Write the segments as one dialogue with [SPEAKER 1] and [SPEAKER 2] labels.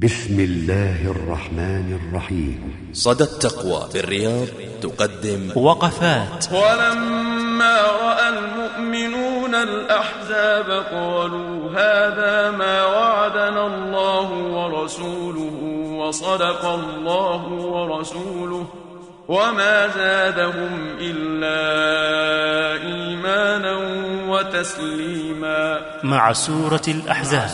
[SPEAKER 1] بسم الله الرحمن الرحيم.
[SPEAKER 2] صدى التقوى بالرياض تقدم.
[SPEAKER 3] وقفات.
[SPEAKER 4] ولما رأى المؤمنون الأحزاب قالوا هذا ما وعدنا الله ورسوله وصدق الله ورسوله وما زادهم إلا إيمانا وتسليما.
[SPEAKER 3] مع سورة الأحزاب.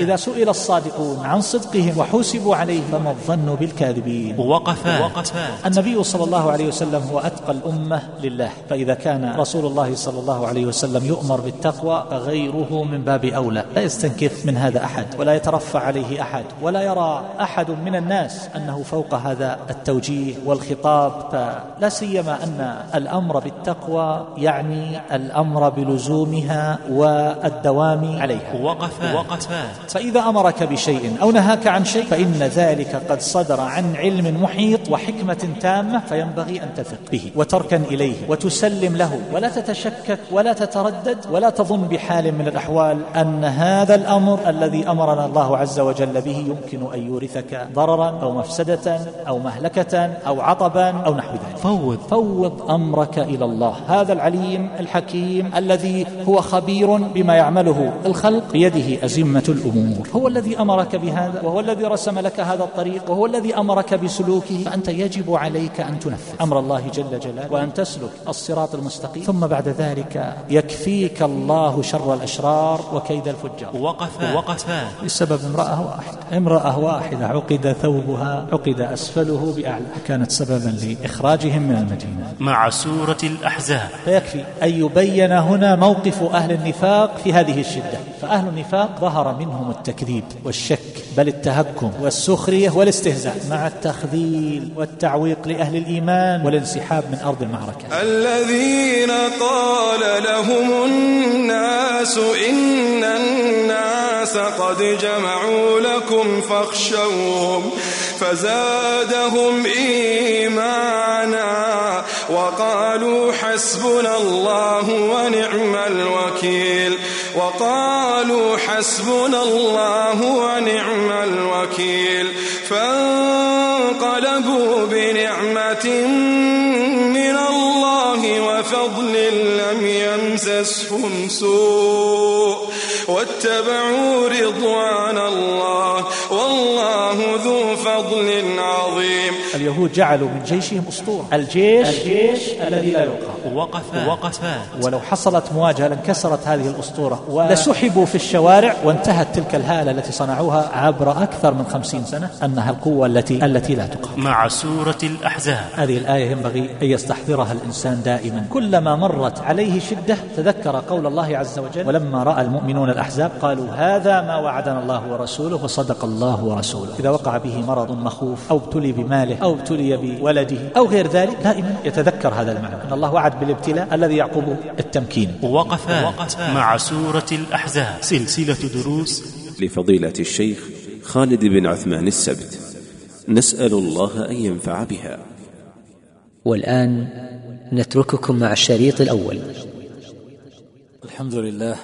[SPEAKER 5] إذا سئل الصادقون عن صدقهم وحوسبوا عليه فما الظن بالكاذبين.
[SPEAKER 3] وقفات
[SPEAKER 5] النبي صلى الله عليه وسلم هو أتقى الأمة لله. فإذا كان رسول الله صلى الله عليه وسلم يؤمر بالتقوى فغيره من باب أولى. لا يستنكف من هذا أحد ولا يترفع عليه أحد ولا يرى أحد من الناس أنه فوق هذا التوجيه والخطاب. فلا سيما أن الأمر بالتقوى يعني الأمر بلزومها والدوام عليها.
[SPEAKER 3] وقفات وقفات
[SPEAKER 5] فإذا أمرك بشيء أو نهاك عن شيء فإن ذلك قد صدر عن علم محيط وحكمة تامة فينبغي أن تثق به وتركن إليه وتسلم له ولا تتشكك ولا تتردد ولا تظن بحال من الأحوال أن هذا الأمر الذي أمرنا الله عز وجل به يمكن أن يورثك ضررا أو مفسدة أو مهلكة أو عطبا أو نحو ذلك.
[SPEAKER 3] فوض.
[SPEAKER 5] فوض أمرك إلى الله. هذا العليم الحكيم الذي هو خبير بما يعمله الخلق بيده أزمة الأمور. هو الذي أمرك بهذا وهو الذي رسم لك هذا الطريق وهو الذي أمرك بسلوكه. فأنت يجب عليك أن تنفذ أمر الله جل جلاله وأن تسلك الصراط المستقيم. ثم بعد ذلك يكفيك الله شر الأشرار وكيد الفجار.
[SPEAKER 3] وقفات وقفات
[SPEAKER 5] بسبب امرأة واحدة. امرأة واحدة عقد ثوبها عقد أسفله بأعلى. كانت سببا لإخراجهم من المدينة.
[SPEAKER 3] مع سورة الأحزاب.
[SPEAKER 5] فيكفي أن يبين هنا موقف أهل النفاق في هذه الشدة. فأهل النفاق ظهر منهم التكذيب والشك بل التهكم والسخرية والاستهزاء مع التخذيل والتعويق لأهل الإيمان والانسحاب من أرض المعركة.
[SPEAKER 4] الذين قال لهم الناس إن الناس قد جمعوا لكم فاخشوهم فزادهم إيمانا. وقالوا حسبنا الله ونعم الوكيل. وقالوا حسبنا الله ونعم الوكيل. فانقلبوا بنعمة من الله وفضل لم يمسسهم سوء. واتبعوا رضوان
[SPEAKER 5] اليهود جعلوا من جيشهم أسطورة. الجيش, الجيش الذي لا يقهر
[SPEAKER 3] وقفات وقفات
[SPEAKER 5] ولو حصلت مواجهة لانكسرت هذه الأسطورة. ولسحبوا في الشوارع وانتهت تلك الهالة التي صنعوها عبر أكثر من خمسين سنة أنها القوة التي التي لا تقهر
[SPEAKER 3] مع سورة الأحزاب.
[SPEAKER 5] هذه الآية ينبغي أن يستحضرها الإنسان دائما. كلما مرت عليه شدة تذكر قول الله عز وجل ولما رأى المؤمنون الأحزاب قالوا هذا ما وعدنا الله ورسوله وصدق الله ورسوله. إذا وقع به مرض مخوف أو ابتلي بماله أو ابتلي بولده أو غير ذلك دائما يتذكر هذا المعنى أن الله وعد بالابتلاء الذي يعقبه التمكين.
[SPEAKER 3] وقفات مع سورة الأحزاب. سلسلة دروس.
[SPEAKER 6] لفضيلة الشيخ خالد بن عثمان السبت. نسأل الله أن ينفع بها.
[SPEAKER 7] والآن نترككم مع الشريط الأول.
[SPEAKER 5] الحمد لله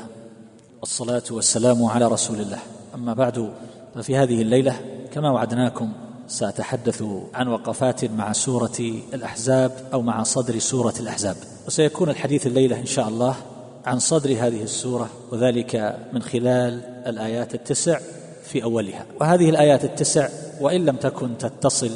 [SPEAKER 5] والصلاة والسلام على رسول الله. أما بعد ففي هذه الليلة كما وعدناكم سأتحدث عن وقفات مع سورة الأحزاب أو مع صدر سورة الأحزاب. وسيكون الحديث الليلة إن شاء الله عن صدر هذه السورة وذلك من خلال الآيات التسع في أولها. وهذه الآيات التسع وإن لم تكن تتصل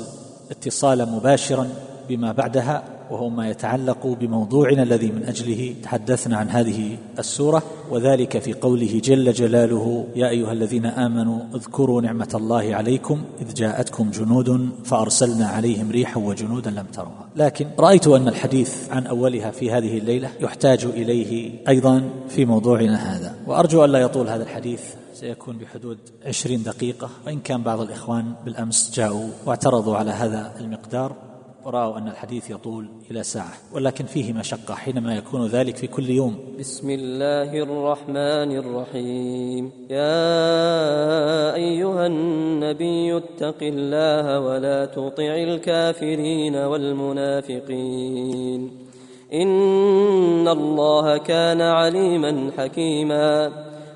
[SPEAKER 5] اتصالا مباشرا بما بعدها وهو ما يتعلق بموضوعنا الذي من أجله تحدثنا عن هذه السورة وذلك في قوله جل جلاله يا أيها الذين آمنوا اذكروا نعمة الله عليكم إذ جاءتكم جنود فأرسلنا عليهم ريحا وجنودا لم تروها. لكن رأيت أن الحديث عن أولها في هذه الليلة يحتاج إليه أيضا في موضوعنا هذا. وأرجو أن لا يطول هذا الحديث سيكون بحدود عشرين دقيقة. وإن كان بعض الإخوان بالأمس جاءوا واعترضوا على هذا المقدار ورأوا أن الحديث يطول إلى ساعة ولكن فيه مشقة حينما يكون ذلك في كل يوم.
[SPEAKER 8] بسم الله الرحمن الرحيم. يا أيها النبي اتق الله ولا تطع الكافرين والمنافقين. إن الله كان عليما حكيما.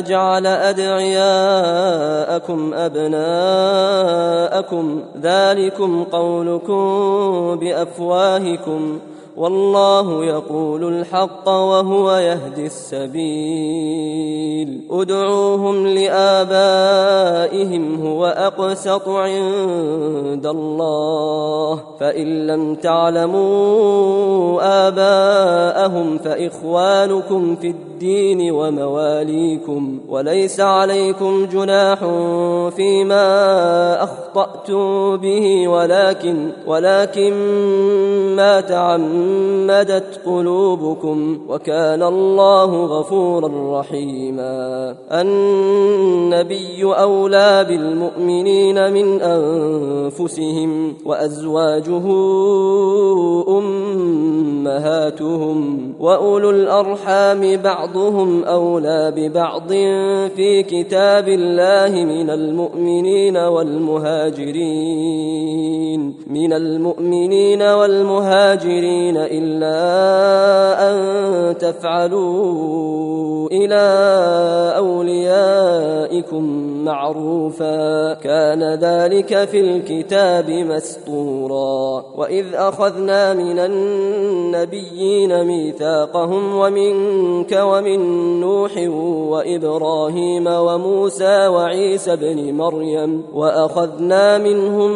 [SPEAKER 8] جعل أدعياءكم أبناءكم ذلكم قولكم بأفواهكم والله يقول الحق وهو يهدي السبيل. ادعوهم لآبائهم هو أقسط عند الله. فإن لم تعلموا آباءهم فإخوانكم في الدين ومواليكم. وليس عليكم جناح فيما أخطأتم به ولكن ولكن ما تعمدت قلوبكم وكان الله غفورا رحيما النبي أولى بالمؤمنين من أنفسهم وأزواجه أمهاتهم وأولو الأرحام بعضهم أولى ببعض في كتاب الله من المؤمنين والمهاجرين من المؤمنين والمهاجرين إلا أن تفعلوا إلى أوليائكم معروفا كان ذلك في الكتاب مسطورا وإذ أخذنا من النبيين ميثاقهم ومنك ومن نوح وإبراهيم وموسى وعيسى بن مريم وأخذنا منهم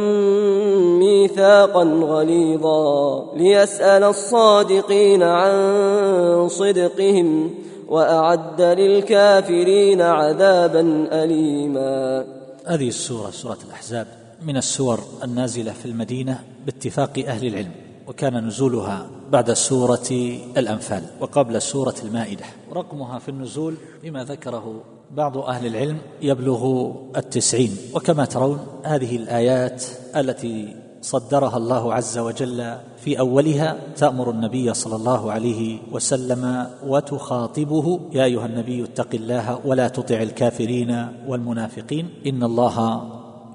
[SPEAKER 8] ميثاقا غليظا ليسأل الصادقين عن صدقهم وأعد للكافرين عذابا أليما.
[SPEAKER 5] هذه السورة سورة الأحزاب من السور النازلة في المدينة باتفاق أهل العلم وكان نزولها بعد سورة الأنفال وقبل سورة المائدة. رقمها في النزول بما ذكره بعض أهل العلم يبلغ التسعين. وكما ترون هذه الآيات التي صدرها الله عز وجل في أولها تأمر النبي صلى الله عليه وسلم وتخاطبه يا أيها النبي اتق الله ولا تطع الكافرين والمنافقين إن الله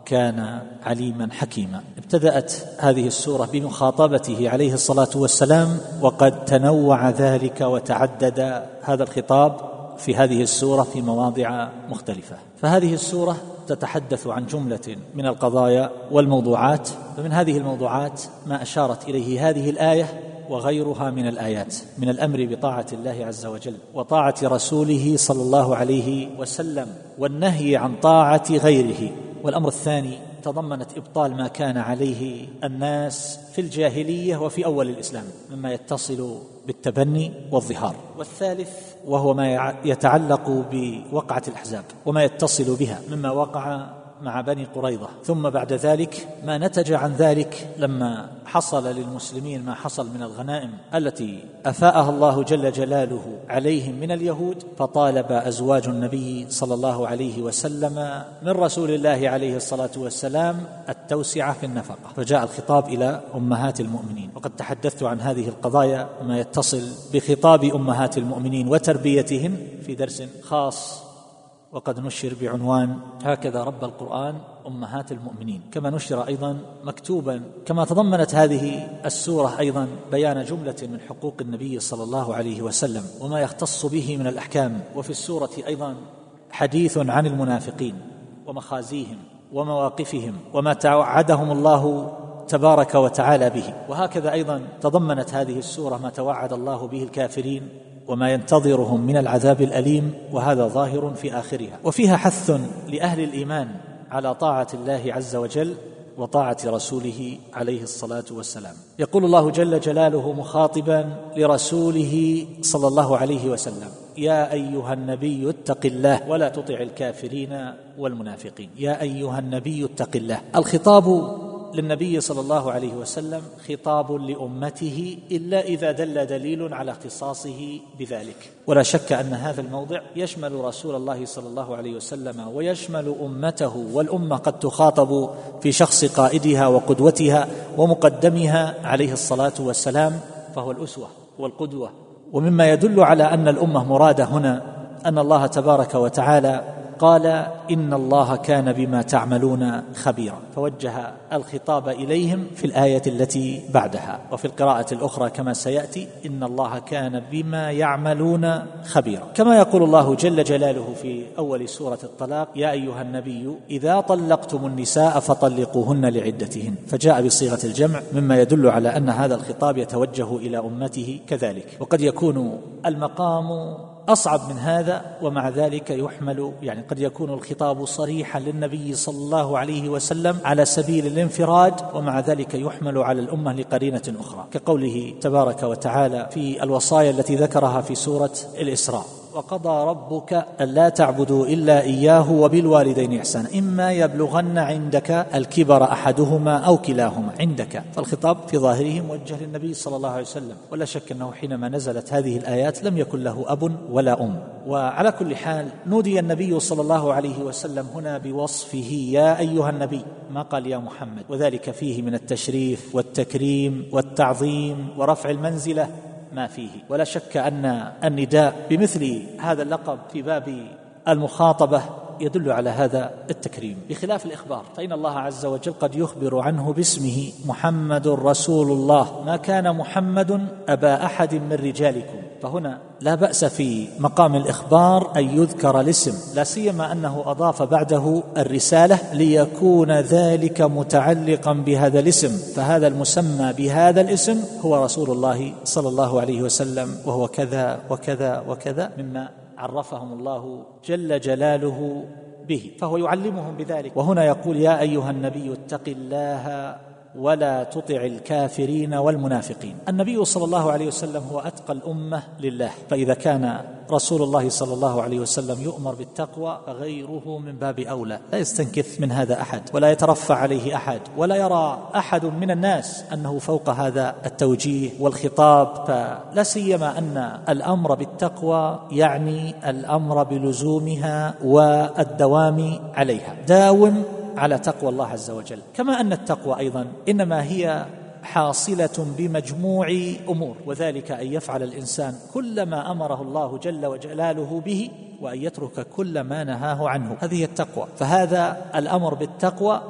[SPEAKER 5] كان عليما حكيما. ابتدأت هذه السورة بمخاطبته عليه الصلاة والسلام وقد تنوع ذلك وتعدد هذا الخطاب في هذه السورة في مواضع مختلفة. فهذه السورة تتحدث عن جملة من القضايا والموضوعات فمن هذه الموضوعات ما أشارت إليه هذه الآية وغيرها من الآيات من الأمر بطاعة الله عز وجل وطاعة رسوله صلى الله عليه وسلم والنهي عن طاعة غيره. والأمر الثاني تضمنت إبطال ما كان عليه الناس في الجاهلية وفي أول الإسلام مما يتصل بالتبني والظهار. والثالث وهو ما يتعلق بوقعة الأحزاب وما يتصل بها مما وقع مع بني قريظة. ثم بعد ذلك ما نتج عن ذلك لما حصل للمسلمين ما حصل من الغنائم التي أفاءها الله جل جلاله عليهم من اليهود فطالب أزواج النبي صلى الله عليه وسلم من رسول الله عليه الصلاة والسلام التوسعة في النفقة فجاء الخطاب إلى أمهات المؤمنين. وقد تحدثت عن هذه القضايا ما يتصل بخطاب أمهات المؤمنين وتربيتهن في درس خاص وقد نشر بعنوان هكذا رب القرآن أمهات المؤمنين. كما نشر أيضا مكتوبا كما تضمنت هذه السورة أيضا بيان جملة من حقوق النبي صلى الله عليه وسلم وما يختص به من الأحكام. وفي السورة أيضا حديث عن المنافقين ومخازيهم ومواقفهم وما توعدهم الله تبارك وتعالى به. وهكذا أيضا تضمنت هذه السورة ما توعد الله به الكافرين وما ينتظرهم من العذاب الأليم وهذا ظاهر في آخرها. وفيها حث لأهل الإيمان على طاعة الله عز وجل وطاعة رسوله عليه الصلاة والسلام. يقول الله جل جلاله مخاطبا لرسوله صلى الله عليه وسلم يا أيها النبي اتق الله ولا تطع الكافرين والمنافقين. يا أيها النبي اتق الله. الخطاب للنبي صلى الله عليه وسلم خطاب لأمته إلا إذا دل دليل على اختصاصه بذلك. ولا شك أن هذا الموضع يشمل رسول الله صلى الله عليه وسلم ويشمل أمته والأمة قد تخاطب في شخص قائدها وقدوتها ومقدمها عليه الصلاة والسلام فهو الأسوة والقدوة. ومما يدل على أن الأمة مرادة هنا أن الله تبارك وتعالى قال إن الله كان بما تعملون خبيرا. فوجه الخطاب إليهم في الآية التي بعدها. وفي القراءة الأخرى كما سيأتي إن الله كان بما يعملون خبيرا. كما يقول الله جل جلاله في أول سورة الطلاق يا أيها النبي إذا طلقتم النساء فطلقوهن لعدتهن. فجاء بصيغة الجمع مما يدل على أن هذا الخطاب يتوجه إلى أمته كذلك. وقد يكون المقام أصعب من هذا ومع ذلك يحمل يعني قد يكون الخطاب صريحا للنبي صلى الله عليه وسلم على سبيل الانفراد ومع ذلك يحمل على الأمة لقرينة أخرى. كقوله تبارك وتعالى في الوصايا التي ذكرها في سورة الإسراء. وقضى ربك ألا تعبدوا إلا إياه وبالوالدين إحسانا. إما يبلغن عندك الكبر أحدهما أو كلاهما عندك. فالخطاب في ظاهره موجه للنبي صلى الله عليه وسلم. ولا شك أنه حينما نزلت هذه الآيات لم يكن له أب ولا أم. وعلى كل حال نودي النبي صلى الله عليه وسلم هنا بوصفه يا أيها النبي. ما قال يا محمد؟ وذلك فيه من التشريف والتكريم والتعظيم ورفع المنزلة. ما فيه. ولا شك أن النداء بمثل هذا اللقب في باب المخاطبة يدل على هذا التكريم. بخلاف الإخبار فإن الله عز وجل قد يخبر عنه باسمه محمد رسول الله. ما كان محمد أبا أحد من رجالكم. فهنا لا بأس في مقام الإخبار أن يذكر الاسم لا سيما أنه أضاف بعده الرسالة ليكون ذلك متعلقا بهذا الاسم فهذا المسمى بهذا الاسم هو رسول الله صلى الله عليه وسلم وهو كذا وكذا وكذا مما عرفهم الله جل جلاله به فهو يعلمهم بذلك. وهنا يقول يا أيها النبي اتق الله ولا تطع الكافرين والمنافقين. النبي صلى الله عليه وسلم هو أتقى الأمة لله. فإذا كان رسول الله صلى الله عليه وسلم يؤمر بالتقوى فغيره من باب أولى. لا يستنكف من هذا أحد ولا يترفع عليه أحد ولا يرى أحد من الناس أنه فوق هذا التوجيه والخطاب. فلا سيما أن الأمر بالتقوى يعني الأمر بلزومها والدوام عليها. داوم على تقوى الله عز وجل. كما أن التقوى أيضا إنما هي حاصلة بمجموع أمور وذلك أن يفعل الإنسان كل ما أمره الله جل وجلاله به وأن يترك كل ما نهاه عنه. هذه التقوى. فهذا الأمر بالتقوى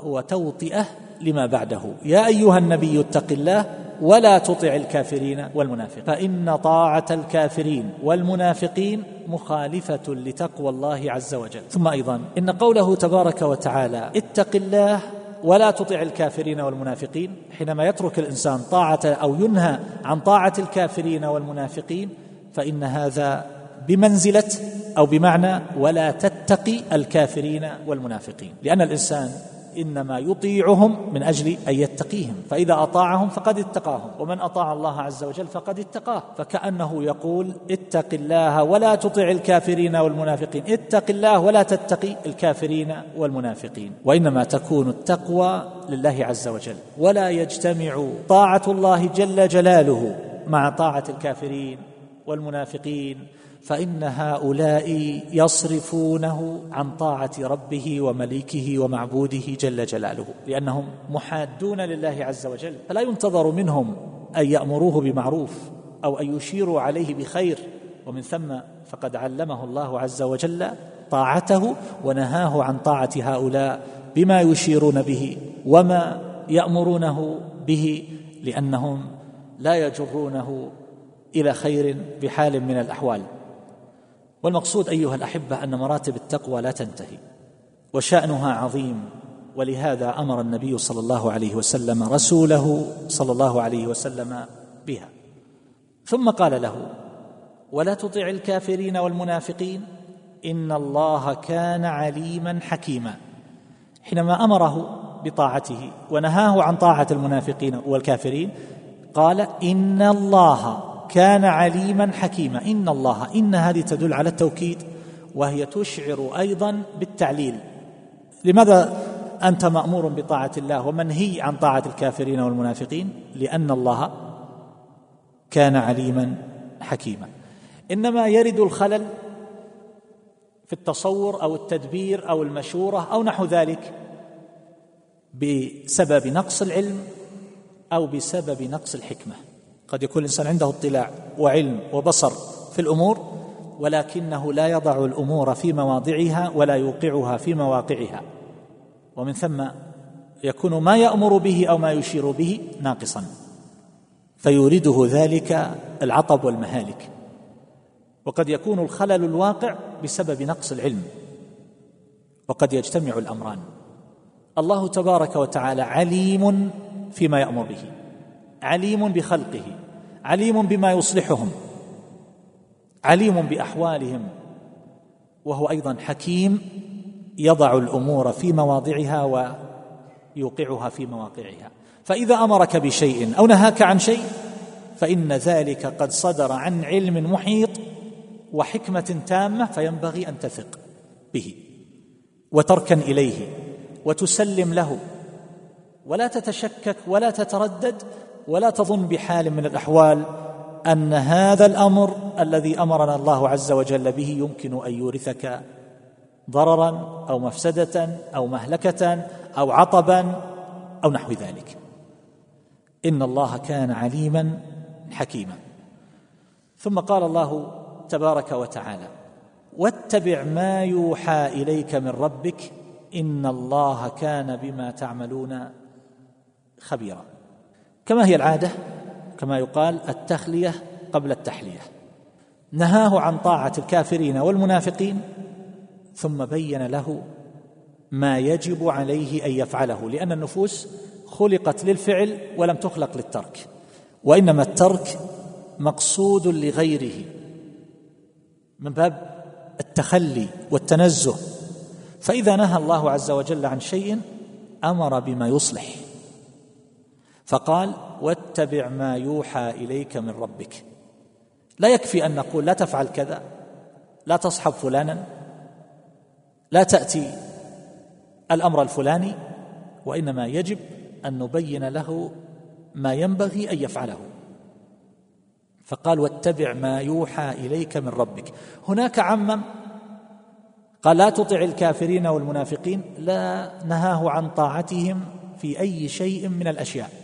[SPEAKER 5] هو توطئة لما بعده. يا أيها النبي اتق الله ولا تطع الكافرين والمنافقين. فإن طاعة الكافرين والمنافقين مخالفة لتقوى الله عز وجل. ثم أيضا إن قوله تبارك وتعالى اتق الله ولا تطع الكافرين والمنافقين حينما يترك الإنسان طاعة أو ينهى عن طاعة الكافرين والمنافقين فإن هذا بمنزلة أو بمعنى ولا تتقي الكافرين والمنافقين. لأن الإنسان إنما يطيعهم من أجل أن يتقيهم فإذا أطاعهم فقد اتقاهم ومن أطاع الله عز وجل فقد اتقاه فكأنه يقول اتق الله ولا تطع الكافرين والمنافقين اتق الله ولا تتقي الكافرين والمنافقين. وإنما تكون التقوى لله عز وجل ولا يجتمع طاعة الله جل جلاله مع طاعة الكافرين والمنافقين فإن هؤلاء يصرفونه عن طاعة ربه ومليكه ومعبوده جل جلاله لأنهم محادون لله عز وجل. فلا ينتظر منهم أن يأمروه بمعروف أو أن يشيروا عليه بخير. ومن ثم فقد علمه الله عز وجل طاعته ونهاه عن طاعة هؤلاء بما يشيرون به وما يأمرونه به لأنهم لا يجرونه إلى خير بحال من الأحوال. والمقصود أيها الأحبة أن مراتب التقوى لا تنتهي وشأنها عظيم ولهذا أمر النبي صلى الله عليه وسلم رسوله صلى الله عليه وسلم بها. ثم قال له ولا تطع الكافرين والمنافقين إن الله كان عليما حكيما. حينما أمره بطاعته ونهاه عن طاعة المنافقين والكافرين قال إن الله كان عليما حكيما. إن الله ان هذه تدل على التوكيد وهي تشعر أيضا بالتعليل. لماذا أنت مأمور بطاعة الله ومنهي عن طاعة الكافرين والمنافقين؟ لأن الله كان عليما حكيما. إنما يرد الخلل في التصور أو التدبير أو المشورة أو نحو ذلك بسبب نقص العلم أو بسبب نقص الحكمة. قد يكون الإنسان عنده اطلاع وعلم وبصر في الأمور ولكنه لا يضع الأمور في مواضعها ولا يوقعها في مواقعها. ومن ثم يكون ما يأمر به أو ما يشير به ناقصا. فيورده ذلك العطب والمهالك. وقد يكون الخلل الواقع بسبب نقص العلم. وقد يجتمع الأمران. الله تبارك وتعالى عليم فيما يأمر به. عليم بخلقه. عليم بما يصلحهم عليم بأحوالهم وهو أيضا حكيم يضع الأمور في مواضعها ويوقعها في مواقعها. فإذا أمرك بشيء أو نهاك عن شيء فإن ذلك قد صدر عن علم محيط وحكمة تامة فينبغي أن تثق به وتركن إليه وتسلم له ولا تتشكك ولا تتردد ولا تظن بحال من الأحوال أن هذا الأمر الذي أمرنا الله عز وجل به يمكن أن يورثك ضررا أو مفسدة أو مهلكة أو عطبا أو نحو ذلك. إن الله كان عليما حكيما. ثم قال الله تبارك وتعالى واتبع ما يوحى إليك من ربك إن الله كان بما تعملون خبيرا. كما هي العادة كما يقال التخلية قبل التحلية. نهاه عن طاعة الكافرين والمنافقين ثم بين له ما يجب عليه أن يفعله لأن النفوس خلقت للفعل ولم تخلق للترك وإنما الترك مقصود لغيره. من باب التخلي والتنزه. فإذا نهى الله عز وجل عن شيء أمر بما يصلح. فقال واتبع ما يوحى إليك من ربك. لا يكفي أن نقول لا تفعل كذا لا تصحب فلانا لا تأتي الأمر الفلاني وإنما يجب أن نبين له ما ينبغي أن يفعله. فقال واتبع ما يوحى إليك من ربك. هناك عمم قال لا تطع الكافرين والمنافقين لا نهاه عن طاعتهم في أي شيء من الأشياء.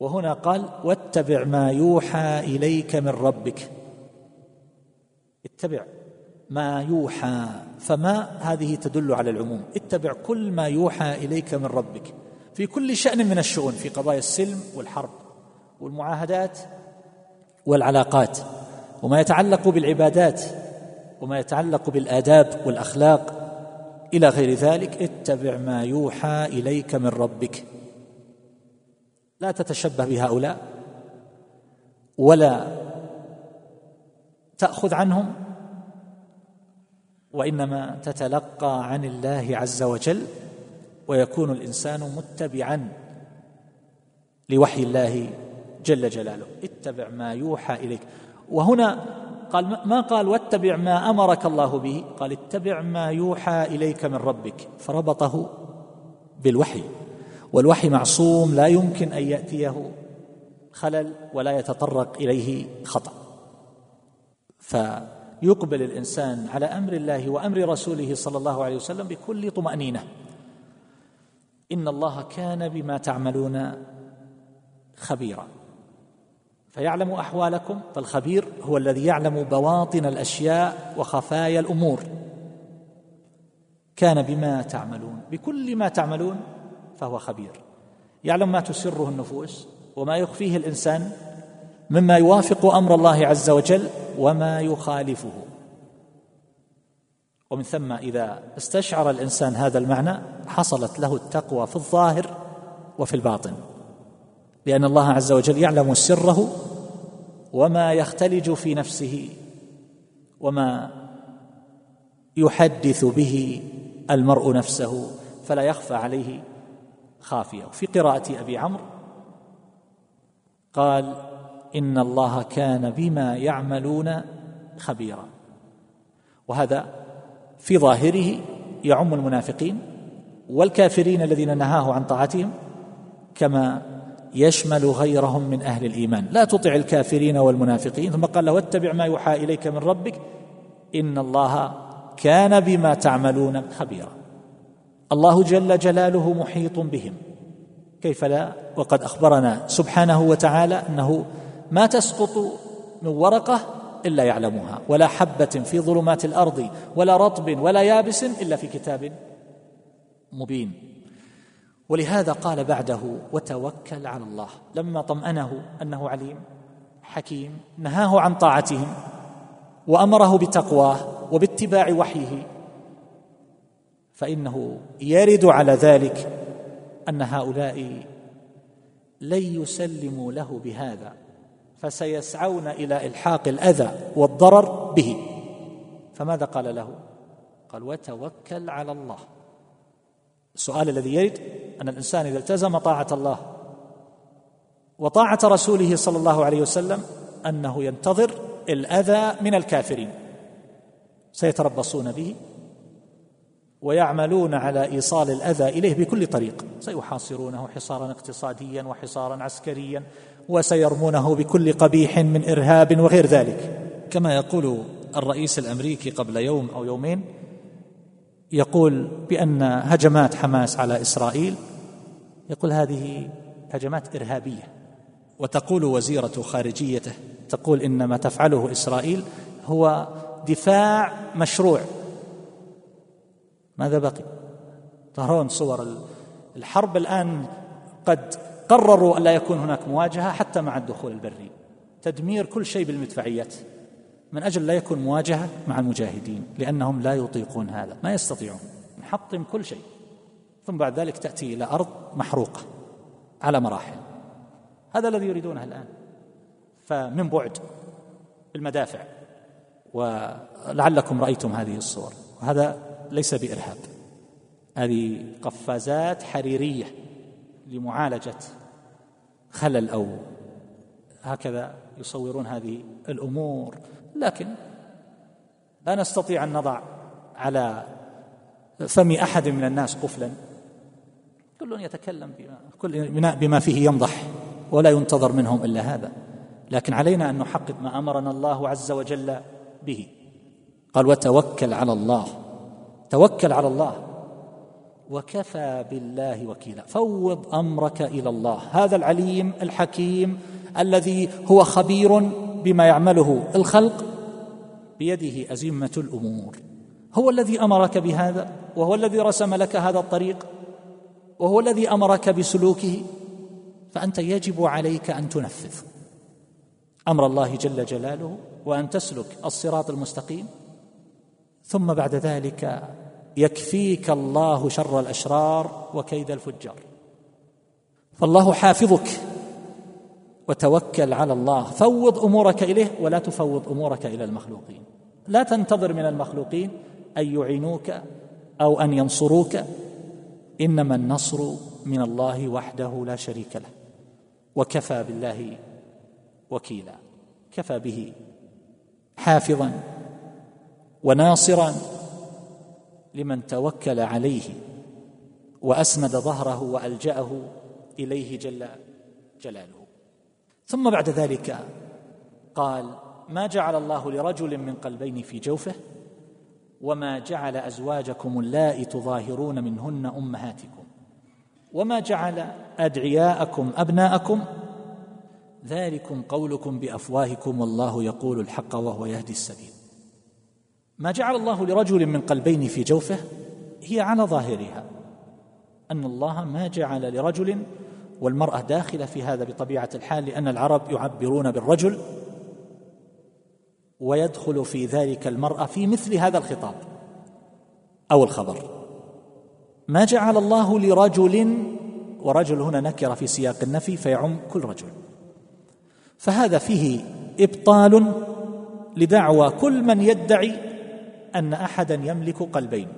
[SPEAKER 5] وهنا قال واتبع ما يوحى إليك من ربك. اتبع ما يوحى فما هذه تدل على العموم؟ اتبع كل ما يوحى إليك من ربك. في كل شأن من الشؤون في قضايا السلم والحرب والمعاهدات والعلاقات وما يتعلق بالعبادات وما يتعلق بالآداب والأخلاق. إلى غير ذلك اتبع ما يوحى إليك من ربك. لا تتشبه بهؤلاء ولا تأخذ عنهم وإنما تتلقى عن الله عز وجل ويكون الإنسان متبعا لوحي الله جل جلاله. اتبع ما يوحى إليك. وهنا قال ما قال واتبع ما أمرك الله به؟ قال اتبع ما يوحى إليك من ربك. فربطه بالوحي. والوحي معصوم لا يمكن أن يأتيه خلل ولا يتطرق إليه خطأ. فيقبل الإنسان على أمر الله وأمر رسوله صلى الله عليه وسلم بكل طمأنينة. إن الله كان بما تعملون خبيرا. فيعلم أحوالكم فالخبير هو الذي يعلم بواطن الأشياء وخفايا الأمور. كان بما تعملون بكل ما تعملون فهو خبير. يعلم ما تسره النفوس وما يخفيه الإنسان مما يوافق أمر الله عز وجل وما يخالفه. ومن ثم إذا استشعر الإنسان هذا المعنى حصلت له التقوى في الظاهر وفي الباطن لأن الله عز وجل يعلم سره وما يختلج في نفسه وما يحدث به المرء نفسه فلا يخفى عليه خافية. في قراءة أبي عمرو قال إن الله كان بما يعملون خبيرا. وهذا في ظاهره يعم المنافقين والكافرين الذين نهاه عن طاعتهم كما يشمل غيرهم من أهل الإيمان. لا تطع الكافرين والمنافقين. ثم قال له واتبع ما يوحى إليك من ربك إن الله كان بما تعملون خبيرا. الله جل جلاله محيط بهم. كيف لا؟ وقد أخبرنا سبحانه وتعالى أنه ما تسقط من ورقة إلا يعلمها ولا حبة في ظلمات الأرض ولا رطب ولا يابس إلا في كتاب مبين. ولهذا قال بعده وتوكل على الله. لما طمأنه أنه عليم حكيم نهاه عن طاعتهم وأمره بتقواه وباتباع وحيه فإنه يرد على ذلك أن هؤلاء لن يسلموا له بهذا فسيسعون إلى إلحاق الأذى والضرر به. فماذا قال له؟ قال وتوكل على الله. السؤال الذي يرد أن الإنسان إذا التزم طاعة الله وطاعة رسوله صلى الله عليه وسلم أنه ينتظر الأذى من الكافرين سيتربصون به. ويعملون على إيصال الأذى إليه بكل طريق. سيحاصرونه حصارا اقتصاديا وحصارا عسكريا وسيرمونه بكل قبيح من إرهاب وغير ذلك. كما يقول الرئيس الأمريكي قبل يوم أو يومين يقول بأن هجمات حماس على إسرائيل يقول هذه هجمات إرهابية. وتقول وزيرة خارجيته تقول إن ما تفعله إسرائيل هو دفاع مشروع. ماذا بقي؟ ترون صور الحرب الآن قد قرروا الا يكون هناك مواجهة حتى مع الدخول البري. تدمير كل شيء بالمدفعيات. من أجل لا يكون مواجهة مع المجاهدين لأنهم لا يطيقون هذا ما يستطيعون. نحطم كل شيء. ثم بعد ذلك تأتي إلى أرض محروقة على مراحل. هذا الذي يريدونه الآن. فمن بعد بالمدافع ولعلكم رأيتم هذه الصور. وهذا ليس بإرهاب. هذه قفازات حريرية لمعالجة خلل أو هكذا يصورون هذه الأمور. لكن لا نستطيع أن نضع على فم أحد من الناس قفلا. كل يتكلم بما كل بما فيه يمضح ولا ينتظر منهم إلا هذا. لكن علينا أن نحقق ما أمرنا الله عز وجل به. قال وتوكل على الله. توكل على الله. وكفى بالله وكيلا. فوض أمرك إلى الله. هذا العليم الحكيم الذي هو خبير بما يعمله الخلق بيده أزمة الأمور. هو الذي أمرك بهذا وهو الذي رسم لك هذا الطريق وهو الذي أمرك بسلوكه. فأنت يجب عليك أن تنفذ أمر الله جل جلاله وأن تسلك الصراط المستقيم. ثم بعد ذلك يكفيك الله شر الأشرار وكيد الفجار. فالله حافظك وتوكل على الله. فوض أمورك إليه ولا تفوض أمورك إلى المخلوقين. لا تنتظر من المخلوقين أن يعينوك أو أن ينصروك. إنما النصر من الله وحده لا شريك له. وكفى بالله وكيلا. كفى به حافظا. وناصرا لمن توكل عليه وأسند ظهره وألجأه إليه جل جلاله. ثم بعد ذلك قال ما جعل الله لرجل من قلبين في جوفه وما جعل أزواجكم اللائي تظاهرون منهن أمهاتكم وما جعل أدعياءكم أبناءكم ذلكم قولكم بأفواهكم والله يقول الحق وهو يهدي السبيل. ما جعل الله لرجل من قلبين في جوفه هي على ظاهرها أن الله ما جعل لرجل والمرأة داخلة في هذا بطبيعة الحال لأن العرب يعبرون بالرجل ويدخل في ذلك المرأة في مثل هذا الخطاب أو الخبر. ما جعل الله لرجل ورجل هنا نكرة في سياق النفي فيعم كل رجل. فهذا فيه إبطال لدعوى كل من يدعي أن احدا يملك قلبين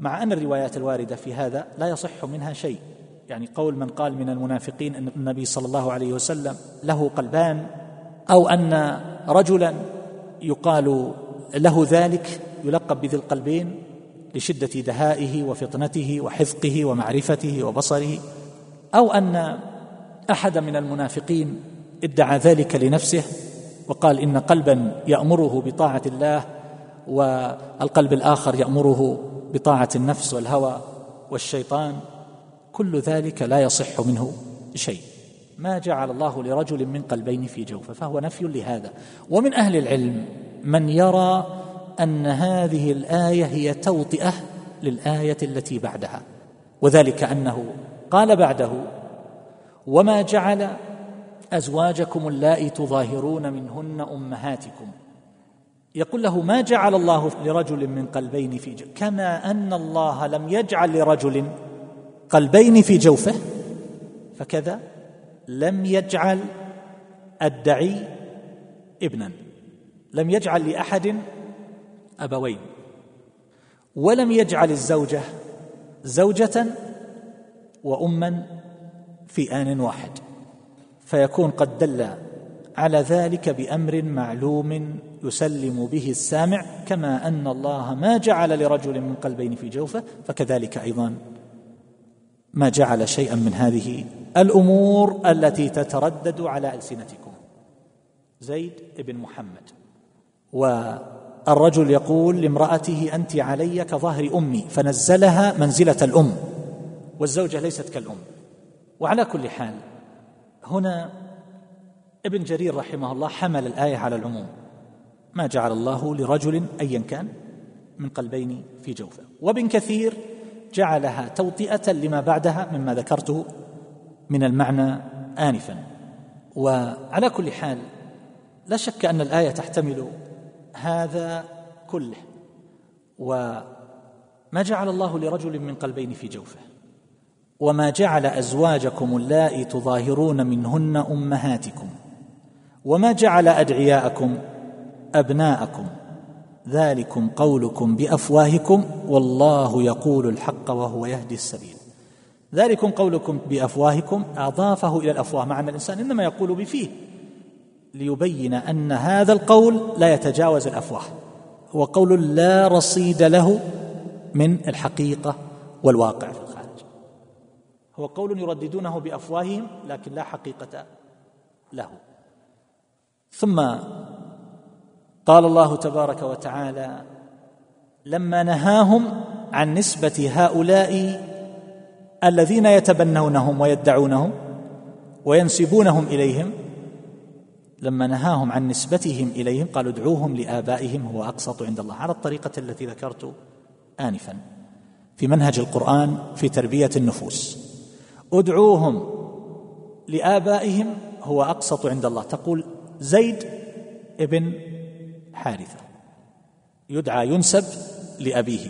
[SPEAKER 5] مع أن الروايات الواردة في هذا لا يصح منها شيء. يعني قول من قال من المنافقين أن النبي صلى الله عليه وسلم له قلبان أو أن رجلا يقال له ذلك يلقب بذي القلبين لشدة دهائه وفطنته وحذقه ومعرفته وبصره أو أن أحد من المنافقين ادعى ذلك لنفسه وقال إن قلبا يأمره بطاعة الله والقلب الآخر يأمره بطاعة النفس والهوى والشيطان كل ذلك لا يصح منه شيء. ما جعل الله لرجل من قلبين في جوفه فهو نفي لهذا. ومن أهل العلم من يرى أن هذه الآية هي توطئة للآية التي بعدها. وذلك أنه قال بعده وما جعل أزواجكم اللائي تظاهرون منهن أمهاتكم يقول له ما جعل الله لرجل من قلبين في جوفه كما أن الله لم يجعل لرجل قلبين في جوفه فكذا لم يجعل الدعي ابنا لم يجعل لأحد أبوين ولم يجعل الزوجة زوجة واما في آن واحد. فيكون قد دل على ذلك بأمر معلوم يسلم به السامع كما أن الله ما جعل لرجل من قلبين في جوفه فكذلك أيضا ما جعل شيئا من هذه الأمور التي تتردد على ألسنتكم. زيد بن محمد. والرجل يقول لامرأته أنت علي كظهر أمي فنزلها منزلة الأم والزوجة ليست كالأم. وعلى كل حال هنا ابن جرير رحمه الله حمل الآية على العموم. ما جعل الله لرجل أيا كان من قلبين في جوفه. وابن كثير جعلها توطئة لما بعدها مما ذكرته من المعنى انفا. وعلى كل حال لا شك أن الآية تحتمل هذا كله. وما جعل الله لرجل من قلبين في جوفه. وما جعل أزواجكم اللائي تظاهرون منهن أمهاتكم. وما جعل أدعياءكم أبناءكم ذلكم قولكم بأفواهكم والله يقول الحق وهو يهدي السبيل. ذلكم قولكم بأفواهكم أضافه إلى الأفواه مع ان الإنسان إنما يقول بفيه ليبين أن هذا القول لا يتجاوز الأفواه هو قول لا رصيد له من الحقيقة والواقع في الخارج. هو قول يرددونه بأفواههم لكن لا حقيقة له. ثم قال الله تبارك وتعالى لما نهاهم عن نسبة هؤلاء الذين يتبنونهم ويدعونهم وينسبونهم إليهم لما نهاهم عن نسبتهم إليهم قالوا ادعوهم لآبائهم هو أقسط عند الله على الطريقة التي ذكرت انفا في منهج القرآن في تربية النفوس. ادعوهم لآبائهم هو أقسط عند الله. تقول زيد ابن حارثة. يدعى ينسب لأبيه.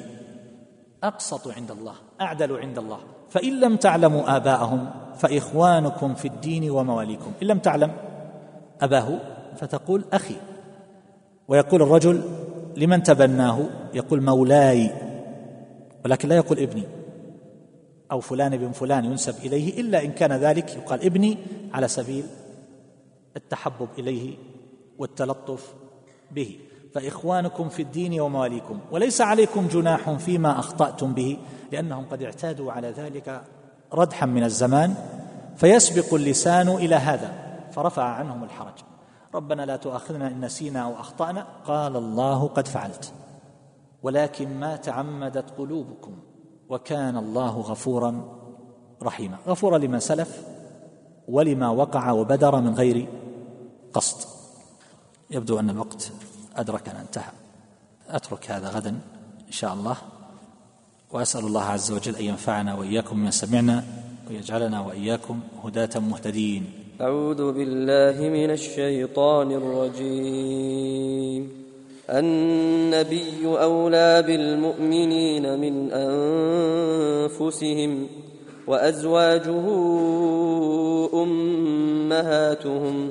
[SPEAKER 5] أقسط عند الله أعدل عند الله. فإن لم تعلموا آباءهم فإخوانكم في الدين ومواليكم. إن لم تعلم أباه فتقول أخي. ويقول الرجل لمن تبناه؟ يقول مولاي. ولكن لا يقول ابني. أو فلان بن فلان ينسب إليه إلا إن كان ذلك يقال ابني على سبيل التحبب إليه والتلطف به. فإخوانكم في الدين ومواليكم. وليس عليكم جناح فيما أخطأتم به لأنهم قد اعتادوا على ذلك ردحا من الزمان فيسبق اللسان إلى هذا فرفع عنهم الحرج. ربنا لا تؤاخذنا إن نسينا أو أخطأنا. قال الله قد فعلت. ولكن ما تعمدت قلوبكم وكان الله غفورا رحيما. غفورا لما سلف ولما وقع وبدر من غير قصد. يبدو أن الوقت أدرك أن انتهى. أترك هذا غدا إن شاء الله. وأسأل الله عز وجل أن ينفعنا وإياكم بما سمعنا ويجعلنا وإياكم هداة مهتدين.
[SPEAKER 8] أعوذ بالله من الشيطان الرجيم. النبي أولى بالمؤمنين من أنفسهم وأزواجه أمهاتهم.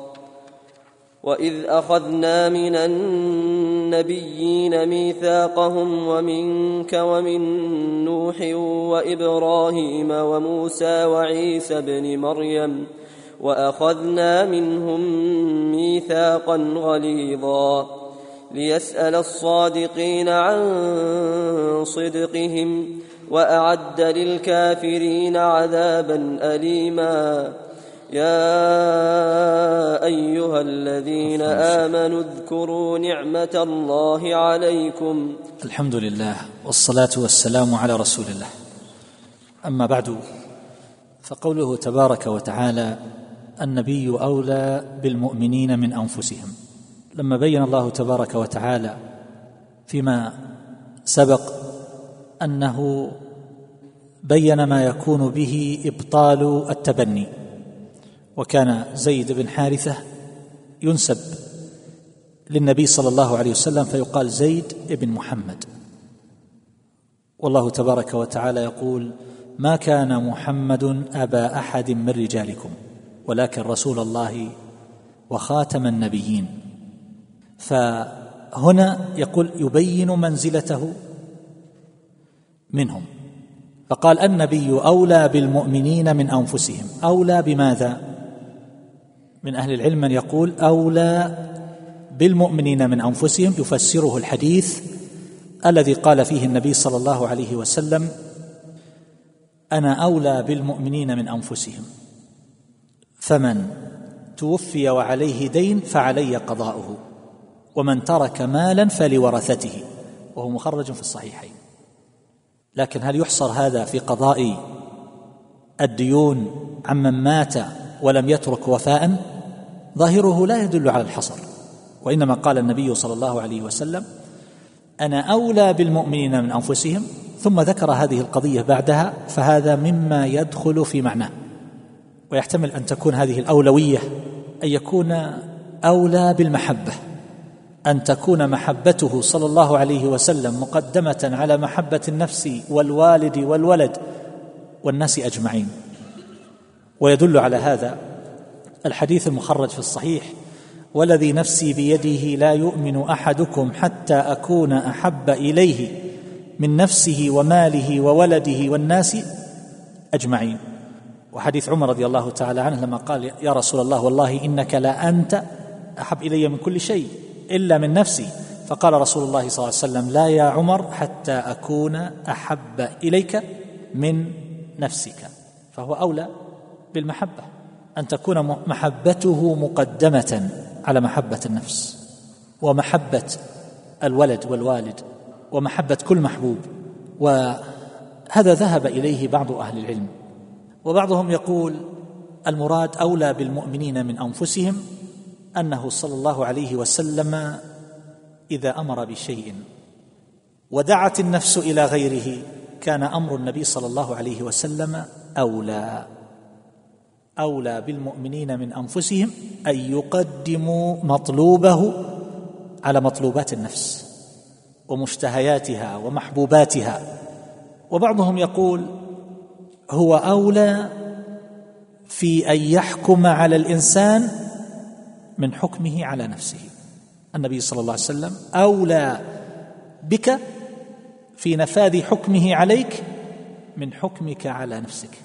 [SPEAKER 8] واذ اخذنا من النبيين ميثاقهم ومنك ومن نوح وابراهيم وموسى وعيسى ابن مريم واخذنا منهم ميثاقا غليظا ليسال الصادقين عن صدقهم واعد للكافرين عذابا اليما يا أيها الذين آمنوا اذكروا نعمة الله عليكم.
[SPEAKER 5] الحمد لله والصلاة والسلام على رسول الله. أما بعد فقوله تبارك وتعالى النبي أولى بالمؤمنين من أنفسهم. لما بين الله تبارك وتعالى فيما سبق أنه بين ما يكون به إبطال التبني. وكان زيد بن حارثة ينسب للنبي صلى الله عليه وسلم فيقال زيد بن محمد. والله تبارك وتعالى يقول ما كان محمد أبا أحد من رجالكم ولكن رسول الله وخاتم النبيين. فهنا يقول يبين منزلته منهم فقال النبي أولى بالمؤمنين من أنفسهم أولى بماذا؟ من أهل العلم من يقول أولى بالمؤمنين من أنفسهم يفسره الحديث الذي قال فيه النبي صلى الله عليه وسلم أنا أولى بالمؤمنين من أنفسهم فمن توفي وعليه دين فعلي قضاؤه ومن ترك مالا فلورثته وهو مخرج في الصحيحين. لكن هل يحصر هذا في قضاء الديون عمن مات ولم يترك وفاء؟ ظاهره لا يدل على الحصر وإنما قال النبي صلى الله عليه وسلم أنا أولى بالمؤمنين من أنفسهم ثم ذكر هذه القضية بعدها فهذا مما يدخل في معناه. ويحتمل أن تكون هذه الأولوية أن يكون أولى بالمحبة أن تكون محبته صلى الله عليه وسلم مقدمة على محبة النفس والوالد والولد والناس أجمعين. ويدل على هذا الحديث المخرج في الصحيح والذي نفسي بيده لا يؤمن أحدكم حتى أكون أحب إليه من نفسه وماله وولده والناس أجمعين. وحديث عمر رضي الله تعالى عنه لما قال يا رسول الله والله إنك لا أنت أحب إلي من كل شيء إلا من نفسي. فقال رسول الله صلى الله عليه وسلم لا يا عمر حتى أكون أحب إليك من نفسك. فهو أولى بالمحبة. أن تكون محبته مقدمة على محبة النفس ومحبة الولد والوالد ومحبة كل محبوب. وهذا ذهب إليه بعض أهل العلم. وبعضهم يقول المراد أولى بالمؤمنين من أنفسهم أنه صلى الله عليه وسلم إذا أمر بشيء. ودعت النفس إلى غيره كان أمر النبي صلى الله عليه وسلم أولى. أولى بالمؤمنين من أنفسهم أن يقدموا مطلوبه على مطلوبات النفس ومشتهياتها ومحبوباتها. وبعضهم يقول هو أولى في أن يحكم على الإنسان من حكمه على نفسه. النبي صلى الله عليه وسلم أولى بك في نفاذ حكمه عليك من حكمك على نفسك.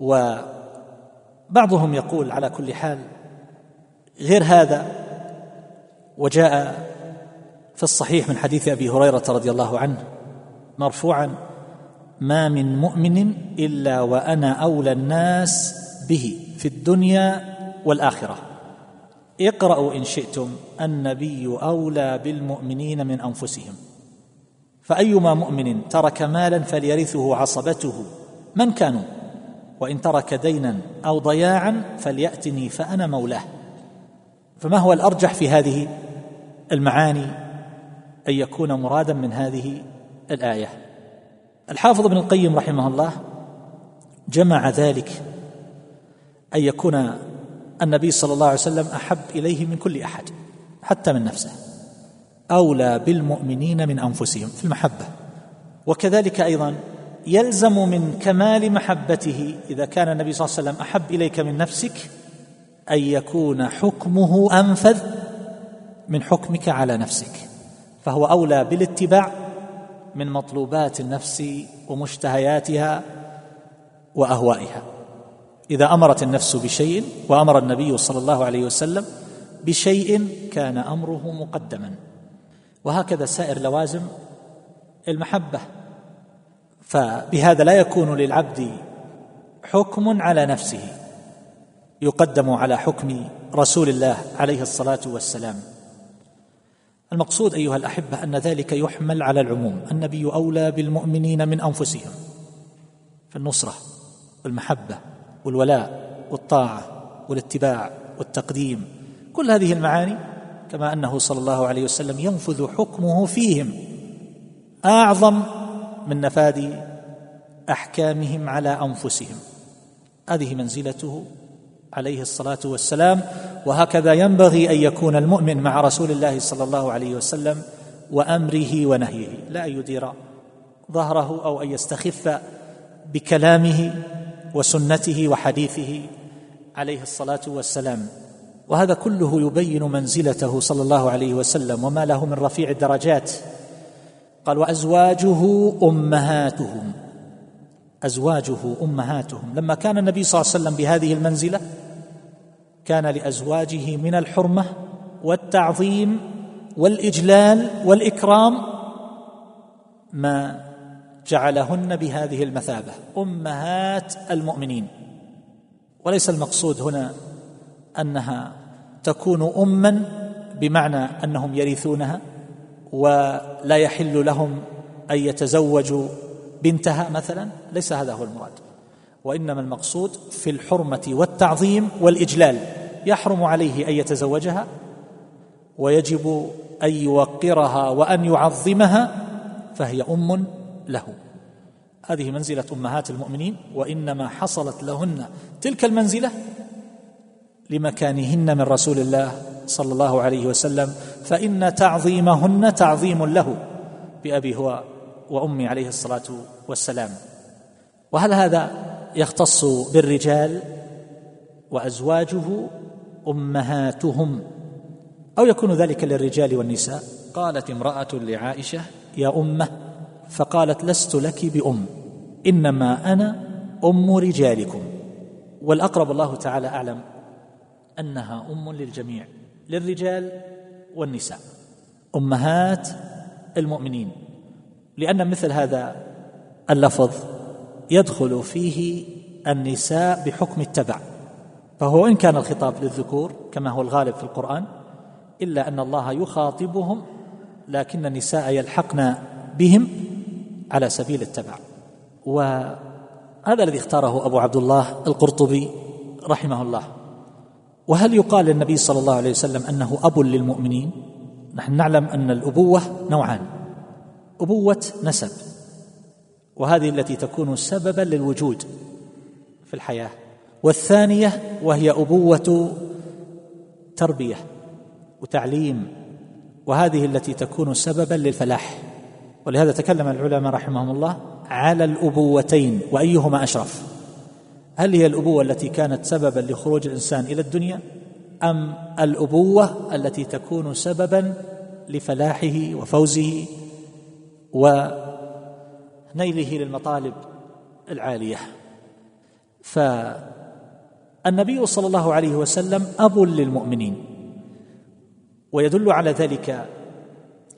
[SPEAKER 5] و بعضهم يقول على كل حال غير هذا وجاء في الصحيح من حديث أبي هريرة رضي الله عنه مرفوعا ما من مؤمن إلا وأنا أولى الناس به في الدنيا والآخرة. اقرأوا إن شئتم النبي أولى بالمؤمنين من أنفسهم. فأيما مؤمن ترك مالا فليرثه عصبته من كانوا وإن ترك دينا أو ضياعا فليأتني فأنا مولاه. فما هو الأرجح في هذه المعاني أن يكون مرادا من هذه الآية؟ الحافظ ابن القيم رحمه الله جمع ذلك أن يكون النبي صلى الله عليه وسلم أحب إليه من كل أحد حتى من نفسه. أولى بالمؤمنين من أنفسهم في المحبة. وكذلك أيضا يلزم من كمال محبته إذا كان النبي صلى الله عليه وسلم أحب إليك من نفسك أن يكون حكمه أنفذ من حكمك على نفسك. فهو أولى بالاتباع من مطلوبات النفس ومشتهياتها وأهوائها. إذا أمرت النفس بشيء وأمر النبي صلى الله عليه وسلم بشيء كان أمره مقدما. وهكذا سائر لوازم المحبة. فبهذا لا يكون للعبد حكم على نفسه يقدم على حكم رسول الله عليه الصلاة والسلام. المقصود أيها الأحبة أن ذلك يحمل على العموم النبي أولى بالمؤمنين من أنفسهم في النصرة والمحبة والولاء والطاعة والاتباع والتقديم. كل هذه المعاني كما أنه صلى الله عليه وسلم ينفذ حكمه فيهم أعظم من نفاذ أحكامهم على أنفسهم. هذه منزلته عليه الصلاة والسلام وهكذا ينبغي أن يكون المؤمن مع رسول الله صلى الله عليه وسلم وأمره ونهيه. لا أن يدير ظهره أو أن يستخف بكلامه وسنته وحديثه عليه الصلاة والسلام. وهذا كله يبين منزلته صلى الله عليه وسلم وما له من رفيع الدرجات قال وأزواجه أمهاتهم. أزواجه أمهاتهم. لما كان النبي صلى الله عليه وسلم بهذه المنزلة كان لأزواجه من الحرمة والتعظيم والإجلال والإكرام ما جعلهن بهذه المثابة. أمهات المؤمنين. وليس المقصود هنا أنها تكون اما بمعنى أنهم يرثونها. ولا يحل لهم أن يتزوجوا بنتها مثلا ليس هذا هو المراد. وإنما المقصود في الحرمة والتعظيم والإجلال. يحرم عليه أن يتزوجها ويجب أن يوقرها وأن يعظمها فهي أم له. هذه منزلة أمهات المؤمنين وإنما حصلت لهن تلك المنزلة لمكانهن من رسول الله صلى الله عليه وسلم. فإن تعظيمهن تعظيم له بأبي هو وأمي عليه الصلاة والسلام. وهل هذا يختص بالرجال وأزواجه أمهاتهم أو يكون ذلك للرجال والنساء؟ قالت امرأة لعائشة يا أمة فقالت لست لك بأم إنما أنا أم رجالكم. والأقرب الله تعالى أعلم أنها أم للجميع للرجال والنساء. أمهات المؤمنين. لأن مثل هذا اللفظ يدخل فيه النساء بحكم التبع. فهو إن كان الخطاب للذكور كما هو الغالب في القرآن إلا أن الله يخاطبهم لكن النساء يلحقن بهم على سبيل التبع. وهذا الذي اختاره أبو عبد الله القرطبي رحمه الله. وهل يقال للنبي صلى الله عليه وسلم أنه أب للمؤمنين؟ نحن نعلم أن الأبوة نوعان. أبوة نسب. وهذه التي تكون سببا للوجود في الحياة. والثانية وهي أبوة تربية وتعليم. وهذه التي تكون سببا للفلاح. ولهذا تكلم العلماء رحمهم الله على الأبوتين. وأيهما أشرف؟ هل هي الأبوة التي كانت سببا لخروج الإنسان إلى الدنيا أم الأبوة التي تكون سببا لفلاحه وفوزه ونيله للمطالب العالية؟ فالنبي صلى الله عليه وسلم أب للمؤمنين ويدل على ذلك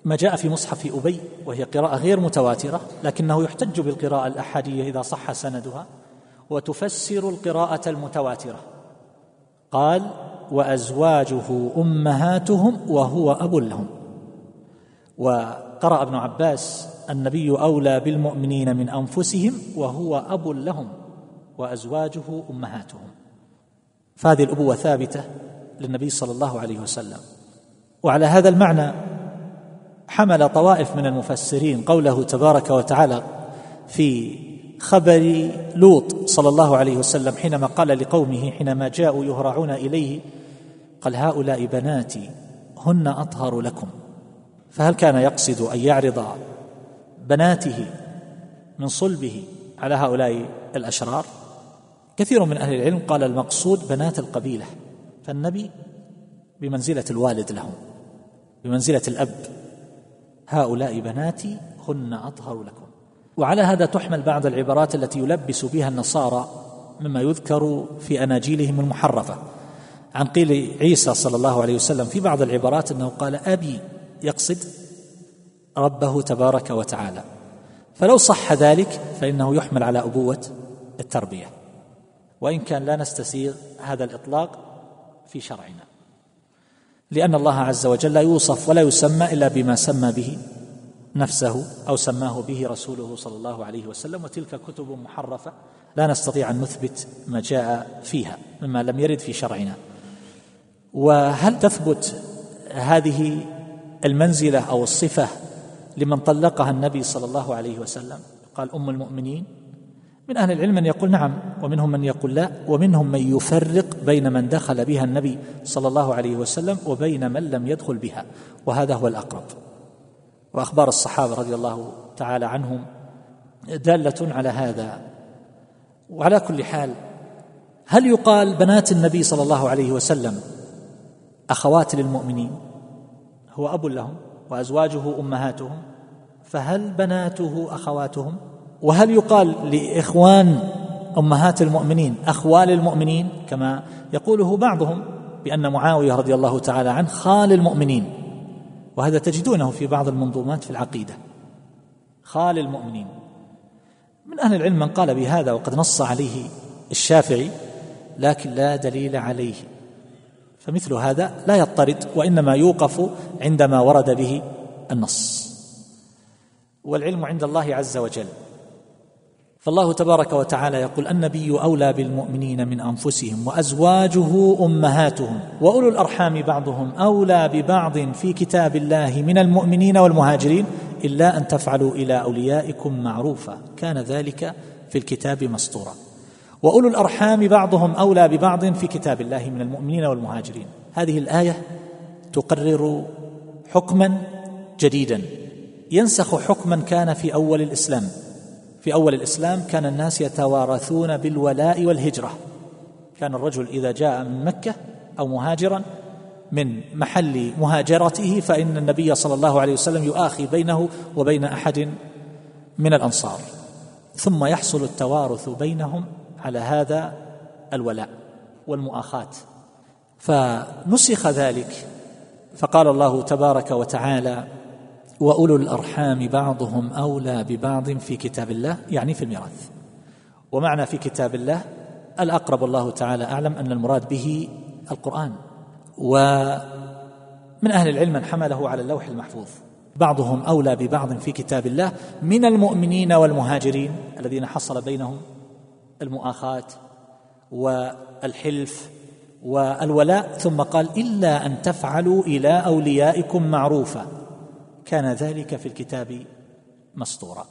[SPEAKER 5] ما جاء في مصحف أبي وهي قراءة غير متواترة لكنه يحتج بالقراءة الأحادية إذا صح سندها. وتفسر القراءة المتواترة. قال وأزواجه أمهاتهم وهو أب لهم. وقرأ ابن عباس النبي أولى بالمؤمنين من أنفسهم وهو أب لهم وأزواجه أمهاتهم. فهذه الأبوة ثابتة للنبي صلى الله عليه وسلم. وعلى هذا المعنى حمل طوائف من المفسرين قوله تبارك وتعالى في خبر لوط صلى الله عليه وسلم حينما قال لقومه حينما جاءوا يهرعون إليه قال هؤلاء بناتي هن أطهر لكم. فهل كان يقصد أن يعرض بناته من صلبه على هؤلاء الأشرار؟ كثير من أهل العلم قال المقصود بنات القبيلة فالنبي بمنزلة الوالد لهم بمنزلة الأب هؤلاء بناتي هن أطهر لكم. وعلى هذا تحمل بعض العبارات التي يلبس بها النصارى مما يذكر في أناجيلهم المحرفة. عن قيل عيسى صلى الله عليه وسلم في بعض العبارات أنه قال أبي يقصد ربه تبارك وتعالى. فلو صح ذلك فإنه يحمل على أبوة التربية. وإن كان لا نستسيغ هذا الإطلاق في شرعنا. لأن الله عز وجل لا يوصف ولا يسمى إلا بما سمى به نفسه أو سماه به رسوله صلى الله عليه وسلم وتلك كتب محرفة لا نستطيع أن نثبت ما جاء فيها مما لم يرد في شرعنا. وهل تثبت هذه المنزلة أو الصفة لمن طلقها النبي صلى الله عليه وسلم؟ قال أم المؤمنين. من أهل العلم من يقول نعم ومنهم من يقول لا ومنهم من يفرق بين من دخل بها النبي صلى الله عليه وسلم وبين من لم يدخل بها وهذا هو الأقرب. وأخبار الصحابة رضي الله تعالى عنهم دالة على هذا. وعلى كل حال هل يقال بنات النبي صلى الله عليه وسلم أخوات للمؤمنين؟ هو أب لهم وأزواجه أمهاتهم فهل بناته أخواتهم؟ وهل يقال لإخوان أمهات المؤمنين اخوال المؤمنين كما يقوله بعضهم بأن معاوية رضي الله تعالى عنه خال المؤمنين. وهذا تجدونه في بعض المنظومات في العقيدة. خال المؤمنين. من أهل العلم من قال بهذا وقد نص عليه الشافعي لكن لا دليل عليه. فمثل هذا لا يضطرد وإنما يوقف عندما ورد به النص. والعلم عند الله عز وجل. فالله تبارك وتعالى يقول النبي أولى بالمؤمنين من أنفسهم وأزواجه أمهاتهم وأولو الأرحام بعضهم أولى ببعض في كتاب الله من المؤمنين والمهاجرين إلا أن تفعلوا إلى أوليائكم معروفا كان ذلك في الكتاب مسطورا وأولو الأرحام بعضهم أولى ببعض في كتاب الله من المؤمنين والمهاجرين هذه الآية تقرر حكما جديدا ينسخ حكما كان في أول الإسلام في أول الإسلام كان الناس يتوارثون بالولاء والهجرة. كان الرجل إذا جاء من مكة أو مهاجرا من محل مهاجرته فإن النبي صلى الله عليه وسلم يؤاخي بينه وبين أحد من الأنصار. ثم يحصل التوارث بينهم على هذا الولاء والمؤاخاة. فنسخ ذلك فقال الله تبارك وتعالى وأولو الأرحام بعضهم أولى ببعض في كتاب الله يعني في الميراث. ومعنى في كتاب الله الأقرب الله تعالى أعلم أن المراد به القرآن. ومن أهل العلم من حمله على اللوح المحفوظ. بعضهم أولى ببعض في كتاب الله من المؤمنين والمهاجرين الذين حصل بينهم المؤاخاة والحلف والولاء ثم قال إلا أن تفعلوا إلى أوليائكم معروفا. كان ذلك في الكتاب مسطورا.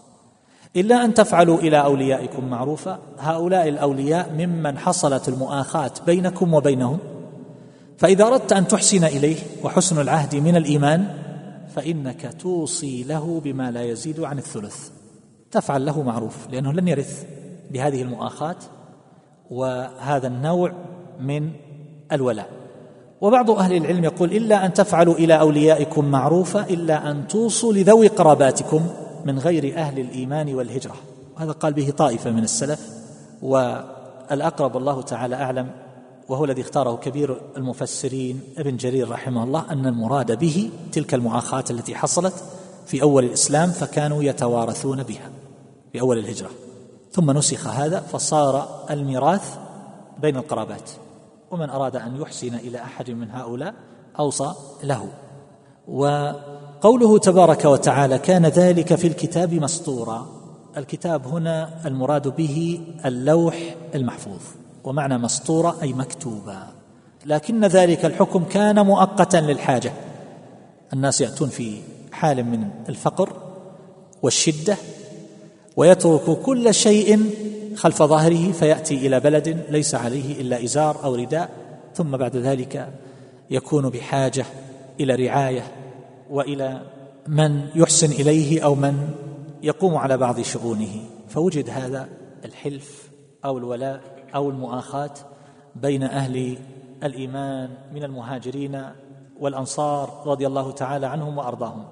[SPEAKER 5] إلا أن تفعلوا إلى أوليائكم معروفا هؤلاء الأولياء ممن حصلت المؤاخاة بينكم وبينهم. فإذا أردت أن تحسن إليه وحسن العهد من الإيمان فإنك توصي له بما لا يزيد عن الثلث. تفعل له معروف لأنه لن يرث بهذه المؤاخاة وهذا النوع من الولاء. وبعض أهل العلم يقول إلا أن تفعلوا إلى أوليائكم معروفا إلا أن توصوا لذوي قراباتكم من غير أهل الإيمان والهجرة. وهذا قال به طائفة من السلف والأقرب الله تعالى أعلم وهو الذي اختاره كبير المفسرين ابن جرير رحمه الله أن المراد به تلك المعاخاة التي حصلت في أول الإسلام فكانوا يتوارثون بها في أول الهجرة. ثم نسخ هذا فصار الميراث بين القرابات. ومن أراد أن يحسن إلى أحد من هؤلاء أوصى له. وقوله تبارك وتعالى كان ذلك في الكتاب مسطورا. الكتاب هنا المراد به اللوح المحفوظ ومعنى مسطورة أي مكتوبة. لكن ذلك الحكم كان مؤقتا للحاجة. الناس يأتون في حال من الفقر والشدة ويترك كل شيء خلف ظهره فيأتي إلى بلد ليس عليه إلا إزار أو رداء ثم بعد ذلك يكون بحاجة إلى رعاية وإلى من يحسن إليه أو من يقوم على بعض شؤونه. فوجد هذا الحلف أو الولاء أو المؤاخاة بين أهل الإيمان من المهاجرين والأنصار رضي الله تعالى عنهم وأرضاهم.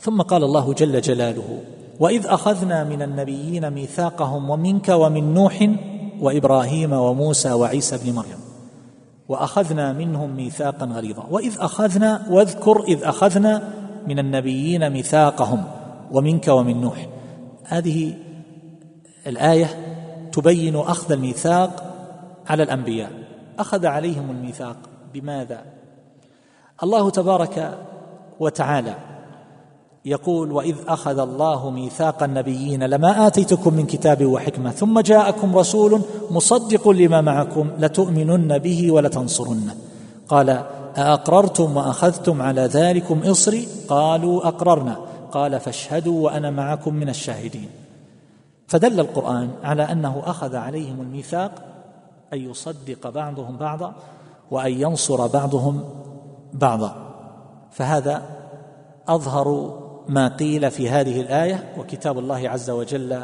[SPEAKER 5] ثم قال الله جل جلاله وإذ أخذنا من النبيين ميثاقهم ومنك ومن نوح وإبراهيم وموسى وعيسى بن مريم. وأخذنا منهم ميثاقا غليظا. وإذ أخذنا واذكر إذ أخذنا من النبيين ميثاقهم ومنك ومن نوح. هذه الآية تبين أخذ الميثاق على الأنبياء. أخذ عليهم الميثاق. بماذا؟ الله تبارك وتعالى يقول واذ اخذ الله ميثاق النبيين لما اتيتكم من كتاب وحكمه ثم جاءكم رسول مصدق لما معكم لتؤمنن به ولتنصرنه قال ااقررتم واخذتم على ذلكم اصري? قالوا اقررنا. قال فاشهدوا وأنا معكم من الشاهدين. فدل القرآن على أنه أخذ عليهم الميثاق أن يصدق بعضهم بعضا وأن ينصر بعضهم بعضا. فهذا أظهر ما قيل في هذه الآية وكتاب الله عز وجل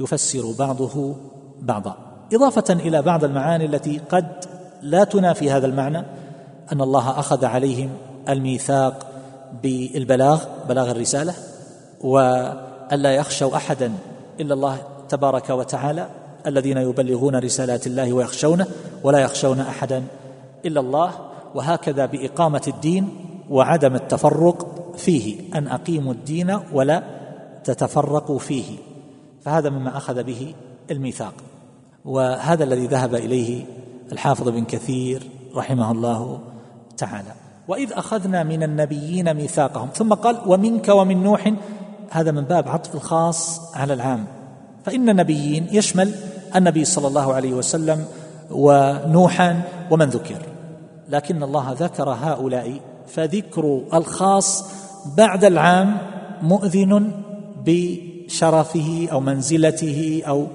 [SPEAKER 5] يفسر بعضه بعضا. إضافة إلى بعض المعاني التي قد لا تنافي هذا المعنى أن الله أخذ عليهم الميثاق بالبلاغ بلاغ الرسالة والا يخشوا أحدا إلا الله تبارك وتعالى الذين يبلغون رسالات الله ويخشونه ولا يخشون أحدا إلا الله وهكذا بإقامة الدين وعدم التفرق فيه أن أقيموا الدين ولا تتفرقوا فيه. فهذا مما أخذ به الميثاق. وهذا الذي ذهب إليه الحافظ بن كثير رحمه الله تعالى. وإذ أخذنا من النبيين ميثاقهم ثم قال ومنك ومن نوح هذا من باب عطف الخاص على العام. فإن النبيين يشمل النبي صلى الله عليه وسلم ونوحا ومن ذكر. لكن الله ذكر هؤلاء فذكر الخاص بعد العام مؤذن بشرفه أو منزلته أو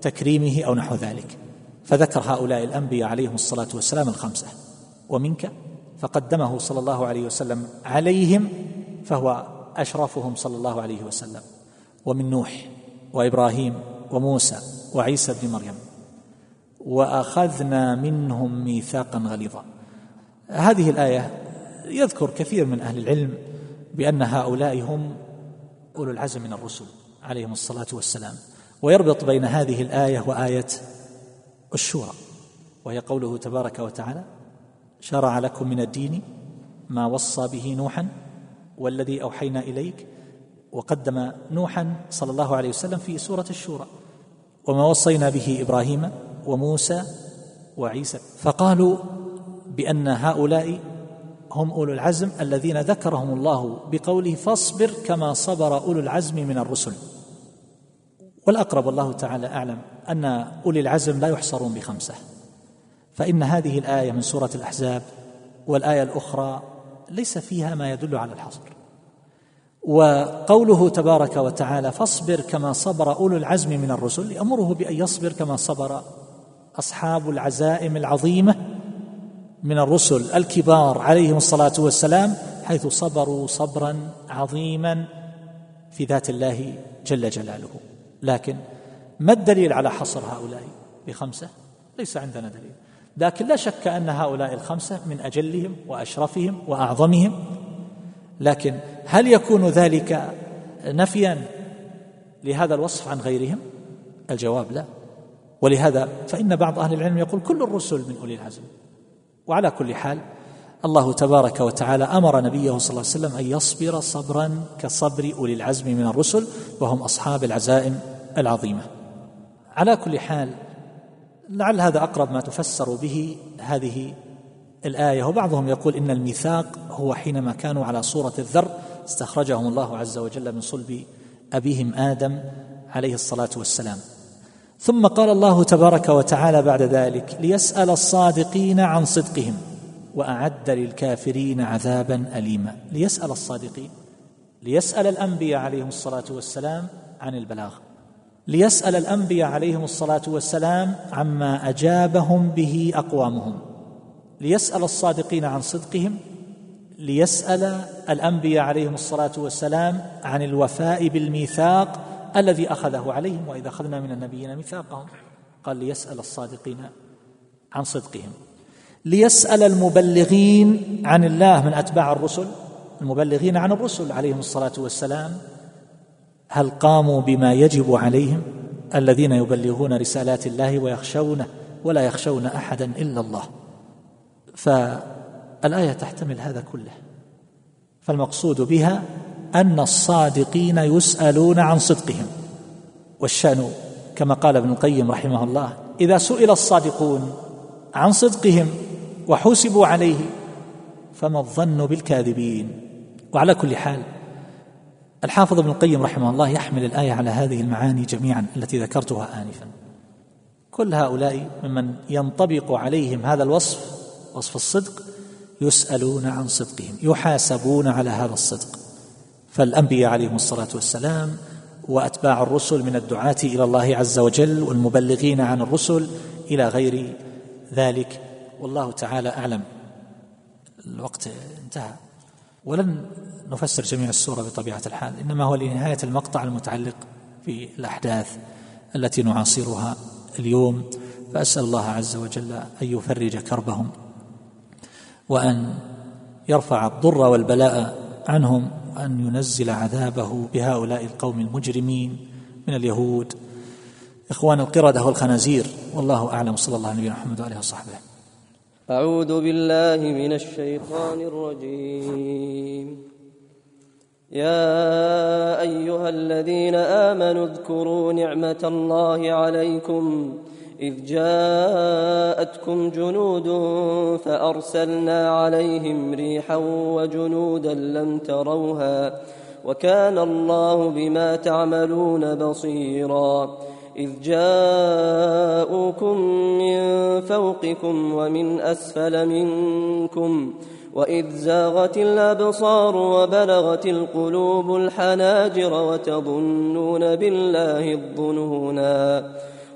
[SPEAKER 5] تكريمه أو نحو ذلك. فذكر هؤلاء الأنبياء عليهم الصلاة والسلام الخمسة. ومنك فقدمه صلى الله عليه وسلم عليهم فهو أشرفهم صلى الله عليه وسلم. ومن نوح وإبراهيم وموسى وعيسى بن مريم. وأخذنا منهم ميثاقا غليظا. هذه الآية يذكر كثير من أهل العلم بأن هؤلاء هم أولو العزم من الرسل عليهم الصلاة والسلام. ويربط بين هذه الآية وآية الشورى وهي قوله تبارك وتعالى شرع لكم من الدين ما وصى به نوحا والذي أوحينا إليك وقدم نوحا صلى الله عليه وسلم في سورة الشورى وما وصينا به إبراهيم وموسى وعيسى فقالوا بأن هؤلاء هم أولو العزم الذين ذكرهم الله بقوله فاصبر كما صبر أولو العزم من الرسل. والأقرب والله تعالى أعلم أن أولي العزم لا يحصرون بخمسة. فإن هذه الآية من سورة الأحزاب والآية الأخرى ليس فيها ما يدل على الحصر. وقوله تبارك وتعالى فاصبر كما صبر أولو العزم من الرسل يأمره بأن يصبر كما صبر أصحاب العزائم العظيمة من الرسل الكبار عليهم الصلاة والسلام حيث صبروا صبرا عظيما في ذات الله جل جلاله. لكن ما الدليل على حصر هؤلاء بخمسة؟ ليس عندنا دليل. لكن لا شك أن هؤلاء الخمسة من أجلهم وأشرفهم وأعظمهم. لكن هل يكون ذلك نفيا لهذا الوصف عن غيرهم؟ الجواب لا. ولهذا فإن بعض أهل العلم يقول كل الرسل من أولي العزم. وعلى كل حال الله تبارك وتعالى أمر نبيه صلى الله عليه وسلم أن يصبر صبرا كصبر أولي العزم من الرسل وهم أصحاب العزائم العظيمة. على كل حال لعل هذا أقرب ما تفسر به هذه الآية. وبعضهم يقول إن الميثاق هو حينما كانوا على صورة الذر استخرجهم الله عز وجل من صلب أبيهم آدم عليه الصلاة والسلام. ثم قال الله تبارك وتعالى بعد ذلك ليسأل الصادقين عن صدقهم وأعد للكافرين عذابا أليما. ليسأل الصادقين. ليسأل الأنبياء عليهم الصلاة والسلام عن البلاغ. ليسأل الأنبياء عليهم الصلاة والسلام عما أجابهم به أقوامهم. ليسأل الصادقين عن صدقهم. ليسأل الأنبياء عليهم الصلاة والسلام عن الوفاء بالميثاق الذي أخذه عليهم وإذا أخذنا من النبيين ميثاقهم قال ليسأل الصادقين عن صدقهم. ليسأل المبلغين عن الله من أتباع الرسل المبلغين عن الرسل عليهم الصلاة والسلام هل قاموا بما يجب عليهم؟ الذين يبلغون رسالات الله ويخشونه ولا يخشون أحدا إلا الله. فالآية تحتمل هذا كله. فالمقصود بها أن الصادقين يسألون عن صدقهم. والشأن كما قال ابن القيم رحمه الله إذا سئل الصادقون عن صدقهم وحسبوا عليه فما الظن بالكاذبين. وعلى كل حال الحافظ ابن القيم رحمه الله يحمل الآية على هذه المعاني جميعا التي ذكرتها انفا. كل هؤلاء ممن ينطبق عليهم هذا الوصف وصف الصدق يسألون عن صدقهم يحاسبون على هذا الصدق. فالأنبياء عليهم الصلاة والسلام وأتباع الرسل من الدعاة إلى الله عز وجل والمبلغين عن الرسل إلى غير ذلك والله تعالى أعلم. الوقت انتهى. ولن نفسر جميع السورة بطبيعة الحال إنما هو لنهاية المقطع المتعلق بالاحداث التي نعاصرها اليوم. فأسأل الله عز وجل أن يفرج كربهم وأن يرفع الضر والبلاء عنهم وان ينزل عذابه بهؤلاء القوم المجرمين من اليهود. إخوان القرده والخنازير والله أعلم. صلى الله عليه محمد واله وصحبه.
[SPEAKER 8] أعوذ بالله من الشيطان الرجيم. يا أيها الذين آمنوا اذكروا نعمة الله عليكم. إذ جاءتكم جنود فأرسلنا عليهم ريحا وجنودا لم تروها وكان الله بما تعملون بصيراً إذ جاءوكم من فوقكم ومن أسفل منكم وإذ زاغت الأبصار وبلغت القلوب الحناجر وتظنون بالله الظنونا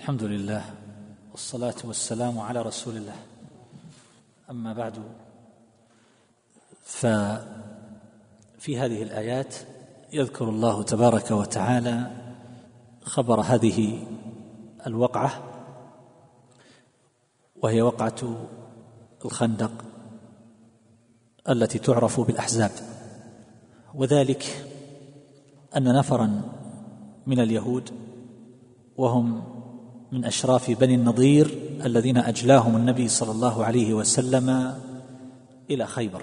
[SPEAKER 5] الحمد لله والصلاة والسلام على رسول الله. أما بعد ففي هذه الآيات يذكر الله تبارك وتعالى خبر هذه الوقعة وهي وقعة الخندق التي تعرف بالأحزاب. وذلك أن نفرا من اليهود وهم من أشراف بني النضير الذين أجلاهم النبي صلى الله عليه وسلم إلى خيبر.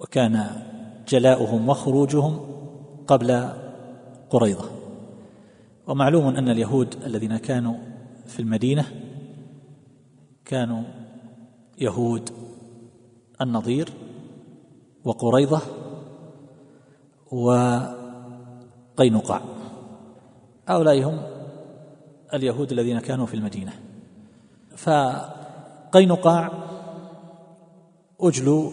[SPEAKER 5] وكان جلاؤهم وخروجهم قبل قريضه ومعلوم أن اليهود الذين كانوا في المدينة كانوا يهود النضير وقريضه وقينقاع. هؤلاء هم اليهود الذين كانوا في المدينة. فقينقاع أجلوا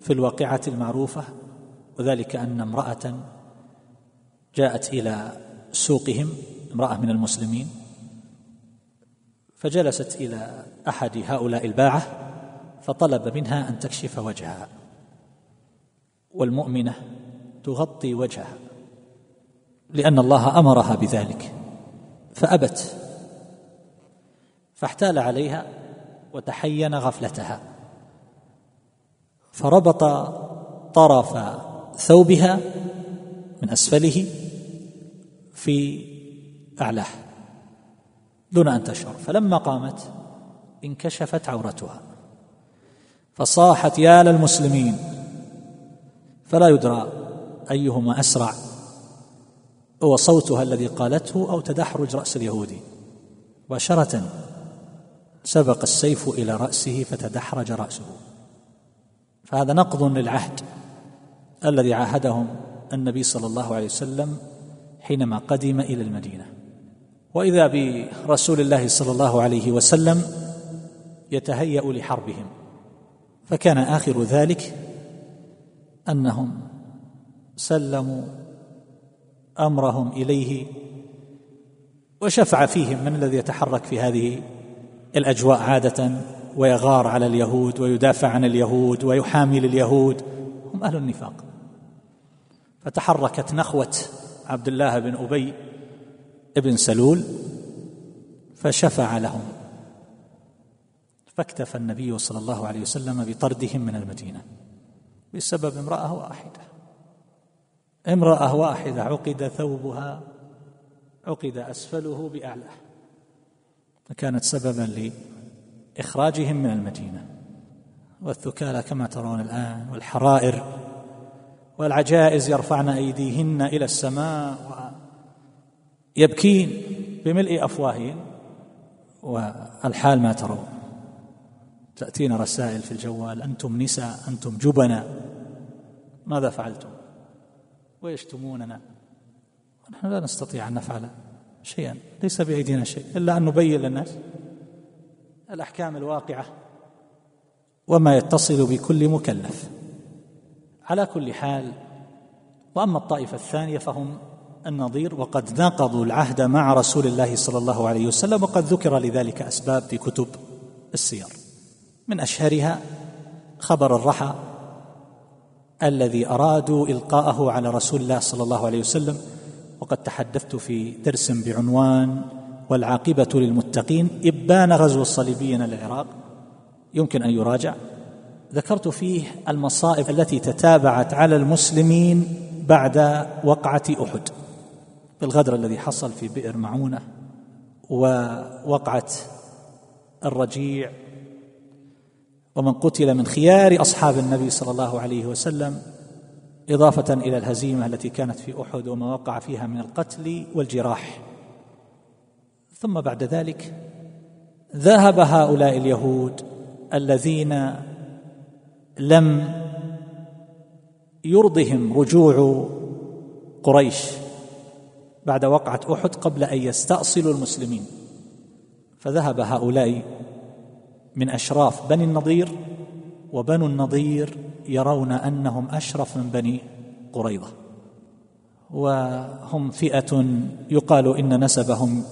[SPEAKER 5] في الواقعة المعروفة وذلك أن امرأة جاءت إلى سوقهم امرأة من المسلمين فجلست إلى أحد هؤلاء الباعة فطلب منها أن تكشف وجهها. والمؤمنة تغطي وجهها لأن الله أمرها بذلك. فأبت. فاحتال عليها وتحين غفلتها. فربط طرف ثوبها من أسفله في أعلاه دون أن تشعر. فلما قامت انكشفت عورتها. فصاحت يا للمسلمين. فلا يدرى أيهما أسرع. هو صوتها الذي قالته أو تدحرج رأس اليهودي. مباشرة سبق السيف إلى رأسه فتدحرج رأسه. فهذا نقض للعهد الذي عاهدهم النبي صلى الله عليه وسلم حينما قدم إلى المدينة. وإذا برسول الله صلى الله عليه وسلم يتهيأ لحربهم. فكان آخر ذلك أنهم سلموا أمرهم إليه وشفع فيهم من الذي يتحرك في هذه الأجواء عادة ويغار على اليهود ويدافع عن اليهود ويحامي لليهود هم أهل النفاق. فتحركت نخوة عبد الله بن أبي بن سلول فشفع لهم. فاكتفى النبي صلى الله عليه وسلم بطردهم من المدينة بسبب امرأة واحدة. امرأة واحدة عقد ثوبها عقد أسفله باعلاه فكانت سببا لإخراجهم من المدينة. والثكالى كما ترون الآن والحرائر والعجائز يرفعن أيديهن إلى السماء ويبكين بملء افواههن والحال ما ترون. تأتينا رسائل في الجوال أنتم نساء أنتم جبنا ماذا فعلتم؟ ويشتموننا. نحن لا نستطيع أن نفعل شيئا ليس بأيدينا شيء إلا أن نبين للناس الأحكام الواقعة وما يتصل بكل مكلف. على كل حال وأما الطائفة الثانية فهم النظير وقد ناقضوا العهد مع رسول الله صلى الله عليه وسلم وقد ذكر لذلك أسباب في كتب السير. من أشهرها خبر الرحى الذي أرادوا إلقاءه على رسول الله صلى الله عليه وسلم وقد تحدثت في درس بعنوان والعاقبة للمتقين إبان غزو الصليبيين للعراق. يمكن أن يراجع. ذكرت فيه المصائب التي تتابعت على المسلمين بعد وقعة أحد. بالغدر الذي حصل في بئر معونة ووقعة الرجيع ومن قتل من خيار أصحاب النبي صلى الله عليه وسلم إضافة إلى الهزيمة التي كانت في أحد وما وقع فيها من القتل والجراح. ثم بعد ذلك ذهب هؤلاء اليهود الذين لم يرضهم رجوع قريش بعد وقعة أحد قبل أن يستأصلوا المسلمين. فذهب هؤلاء من أشراف بني النضير وبنو النضير يرون أنهم أشرف من بني قريظة. وهم فئة يقال إن نسبهم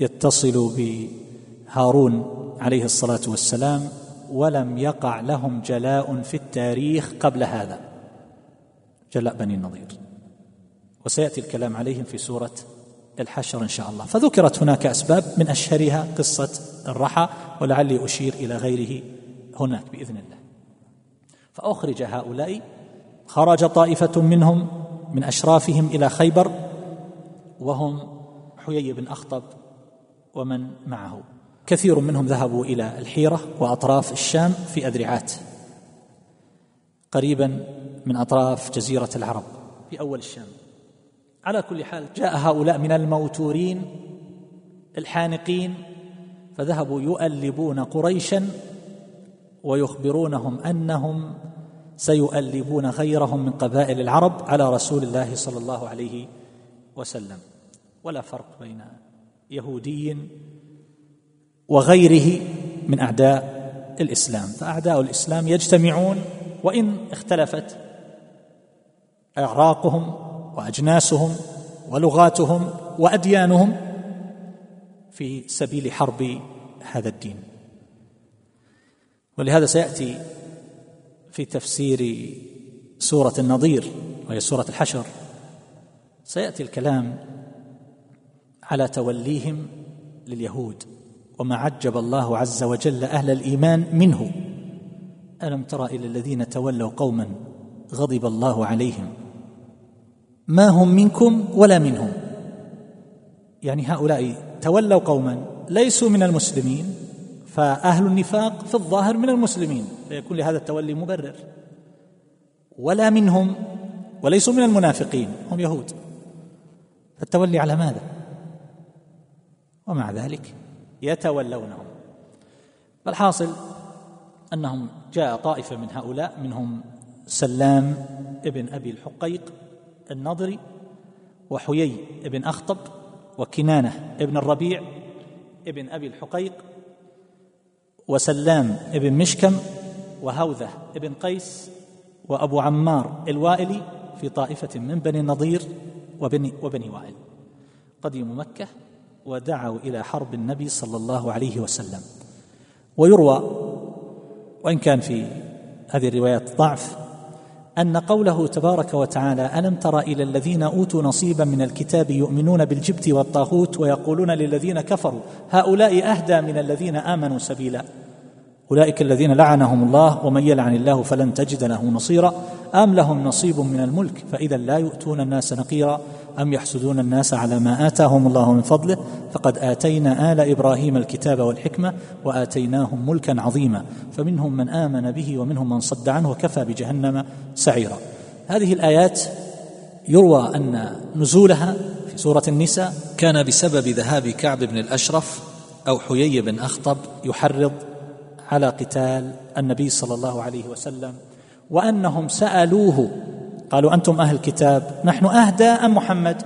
[SPEAKER 5] يتصل بهارون عليه الصلاة والسلام ولم يقع لهم جلاء في التاريخ قبل هذا. جلاء بني النضير. وسيأتي الكلام عليهم في سورة الحشر إن شاء الله. فذكرت هناك أسباب من أشهرها قصة الرحى ولعلي أشير إلى غيره هناك بإذن الله. فأخرج هؤلاء خرج طائفة منهم من أشرافهم إلى خيبر وهم حيي بن أخطب ومن معه. كثير منهم ذهبوا إلى الحيرة وأطراف الشام في أذرعات قريبا من أطراف جزيرة العرب في أول الشام. على كل حال جاء هؤلاء من الموتورين الحانقين فذهبوا يؤلبون قريشا ويخبرونهم أنهم سيؤلبون غيرهم من قبائل العرب على رسول الله صلى الله عليه وسلم. ولا فرق بين يهودي وغيره من أعداء الإسلام. فأعداء الإسلام يجتمعون وإن اختلفت أعراقهم وأجناسهم ولغاتهم وأديانهم في سبيل حرب هذا الدين. ولهذا سيأتي في تفسير سورة النظير وهي سورة الحشر. سيأتي الكلام على توليهم لليهود وما عجب الله عز وجل أهل الإيمان منه. ألم تر إلى الذين تولوا قوما غضب الله عليهم؟ ما هم منكم ولا منهم. يعني هؤلاء تولوا قوما ليسوا من المسلمين فأهل النفاق في الظاهر من المسلمين فيكون لهذا التولي مبرر. ولا منهم وليسوا من المنافقين هم يهود. فالتولي على ماذا؟ ومع ذلك يتولونهم. فالحاصل أنهم جاء طائفة من هؤلاء منهم سلام ابن أبي الحقيق النضري وحيي ابن أخطب وكنانة ابن الربيع ابن أبي الحقيق وسلام ابن مشكم وهوذة ابن قيس وأبو عمار الوائلي في طائفة من بني النضير وبني وبني وائل. قديموا مكة ودعوا إلى حرب النبي صلى الله عليه وسلم. ويروى وإن كان في هذه الروايات ضعف أن قوله تبارك وتعالى ألم تر إلى الذين أوتوا نصيبا من الكتاب يؤمنون بالجبت والطاغوت ويقولون للذين كفروا هؤلاء أهدى من الذين آمنوا سبيلا. أولئك الذين لعنهم الله ومن يلعن الله فلن تجد له نصيرا. أم لهم نصيب من الملك فإذا لا يؤتون الناس نقيرا. أم يحسدون الناس على ما آتاهم الله من فضله؟ فقد آتينا آل إبراهيم الكتاب والحكمة وآتيناهم ملكا عظيما. فمنهم من آمن به ومنهم من صد عنه وكفى بجهنم سعيرا. هذه الآيات يروى أن نزولها في سورة النساء كان بسبب ذهاب كعب بن الأشرف أو حيي بن أخطب يحرض على قتال النبي صلى الله عليه وسلم وأنهم سألوه قالوا أنتم أهل الكتاب نحن أهدى أم محمد؟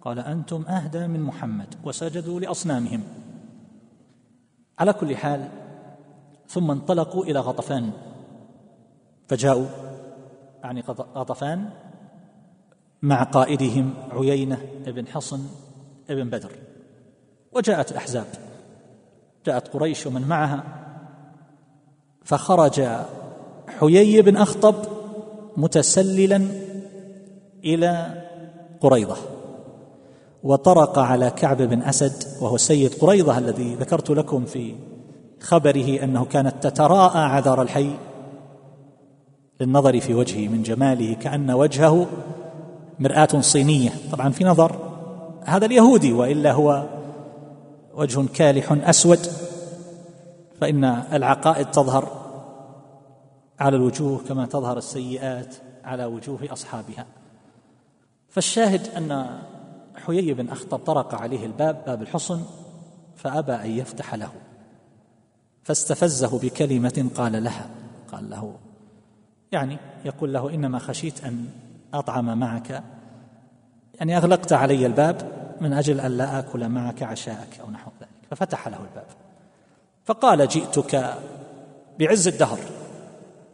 [SPEAKER 5] قال أنتم أهدى من محمد وسجدوا لأصنامهم. على كل حال ثم انطلقوا إلى غطفان. فجاءوا يعني غطفان مع قائدهم عيينة بن حصن بن بدر. وجاءت الأحزاب. جاءت قريش ومن معها. فخرج حيي بن أخطب متسللا إلى قريضة وطرق على كعب بن أسد وهو سيد قريضة الذي ذكرت لكم في خبره أنه كانت تتراءى عذار الحي للنظر في وجهه من جماله كأن وجهه مرآة صينية. طبعا في نظر هذا اليهودي وإلا هو وجه كالح أسود فإن العقائد تظهر على الوجوه كما تظهر السيئات على وجوه أصحابها. فالشاهد أن حيي بن أخطب طرق عليه الباب باب الحصن فأبى أن يفتح له. فاستفزه بكلمة قال لها قال له يعني يقول له إنما خشيت أن أطعم معك يعني أغلقت علي الباب من أجل أن لا آكل معك عشاءك أو نحو ذلك. ففتح له الباب. فقال جئتك بعز الدهر.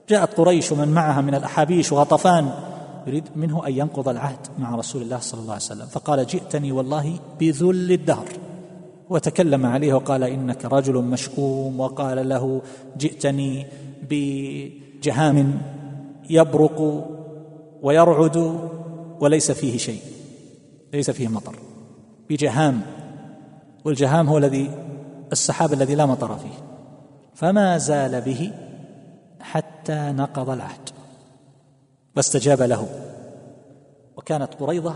[SPEAKER 5] جاءت قريش ومن معها من الأحابيش وغطفان يريد منه أن ينقض العهد مع رسول الله صلى الله عليه وسلم. فقال جئتني والله بذل الدهر. وتكلم عليه وقال إنك رجل مشؤوم. وقال له جئتني بجهام يبرق ويرعد وليس فيه شيء ليس فيه مطر. بجهام والجهام هو الذي السحاب الذي لا مطر فيه. فما زال به حتى نقض العهد. واستجاب له. وكانت قريضة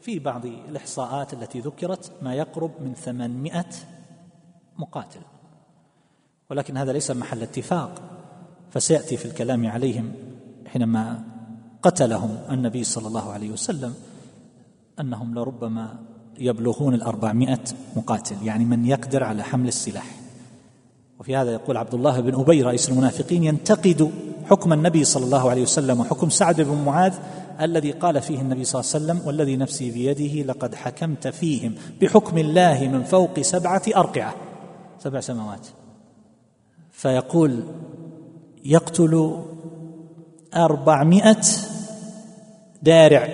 [SPEAKER 5] في بعض الإحصاءات التي ذكرت ما يقرب من ثمانمائة مقاتل. ولكن هذا ليس محل اتفاق فسيأتي في الكلام عليهم حينما قتلهم النبي صلى الله عليه وسلم أنهم لربما يبلغون الأربعمائة مقاتل يعني من يقدر على حمل السلاح. وفي هذا يقول عبد الله بن أبي رئيس المنافقين ينتقد حكم النبي صلى الله عليه وسلم وحكم سعد بن معاذ الذي قال فيه النبي صلى الله عليه وسلم والذي نفسي بيده لقد حكمت فيهم بحكم الله من فوق سبعة أرقعة سبع سماوات. فيقول يقتل أربعمائة دارع.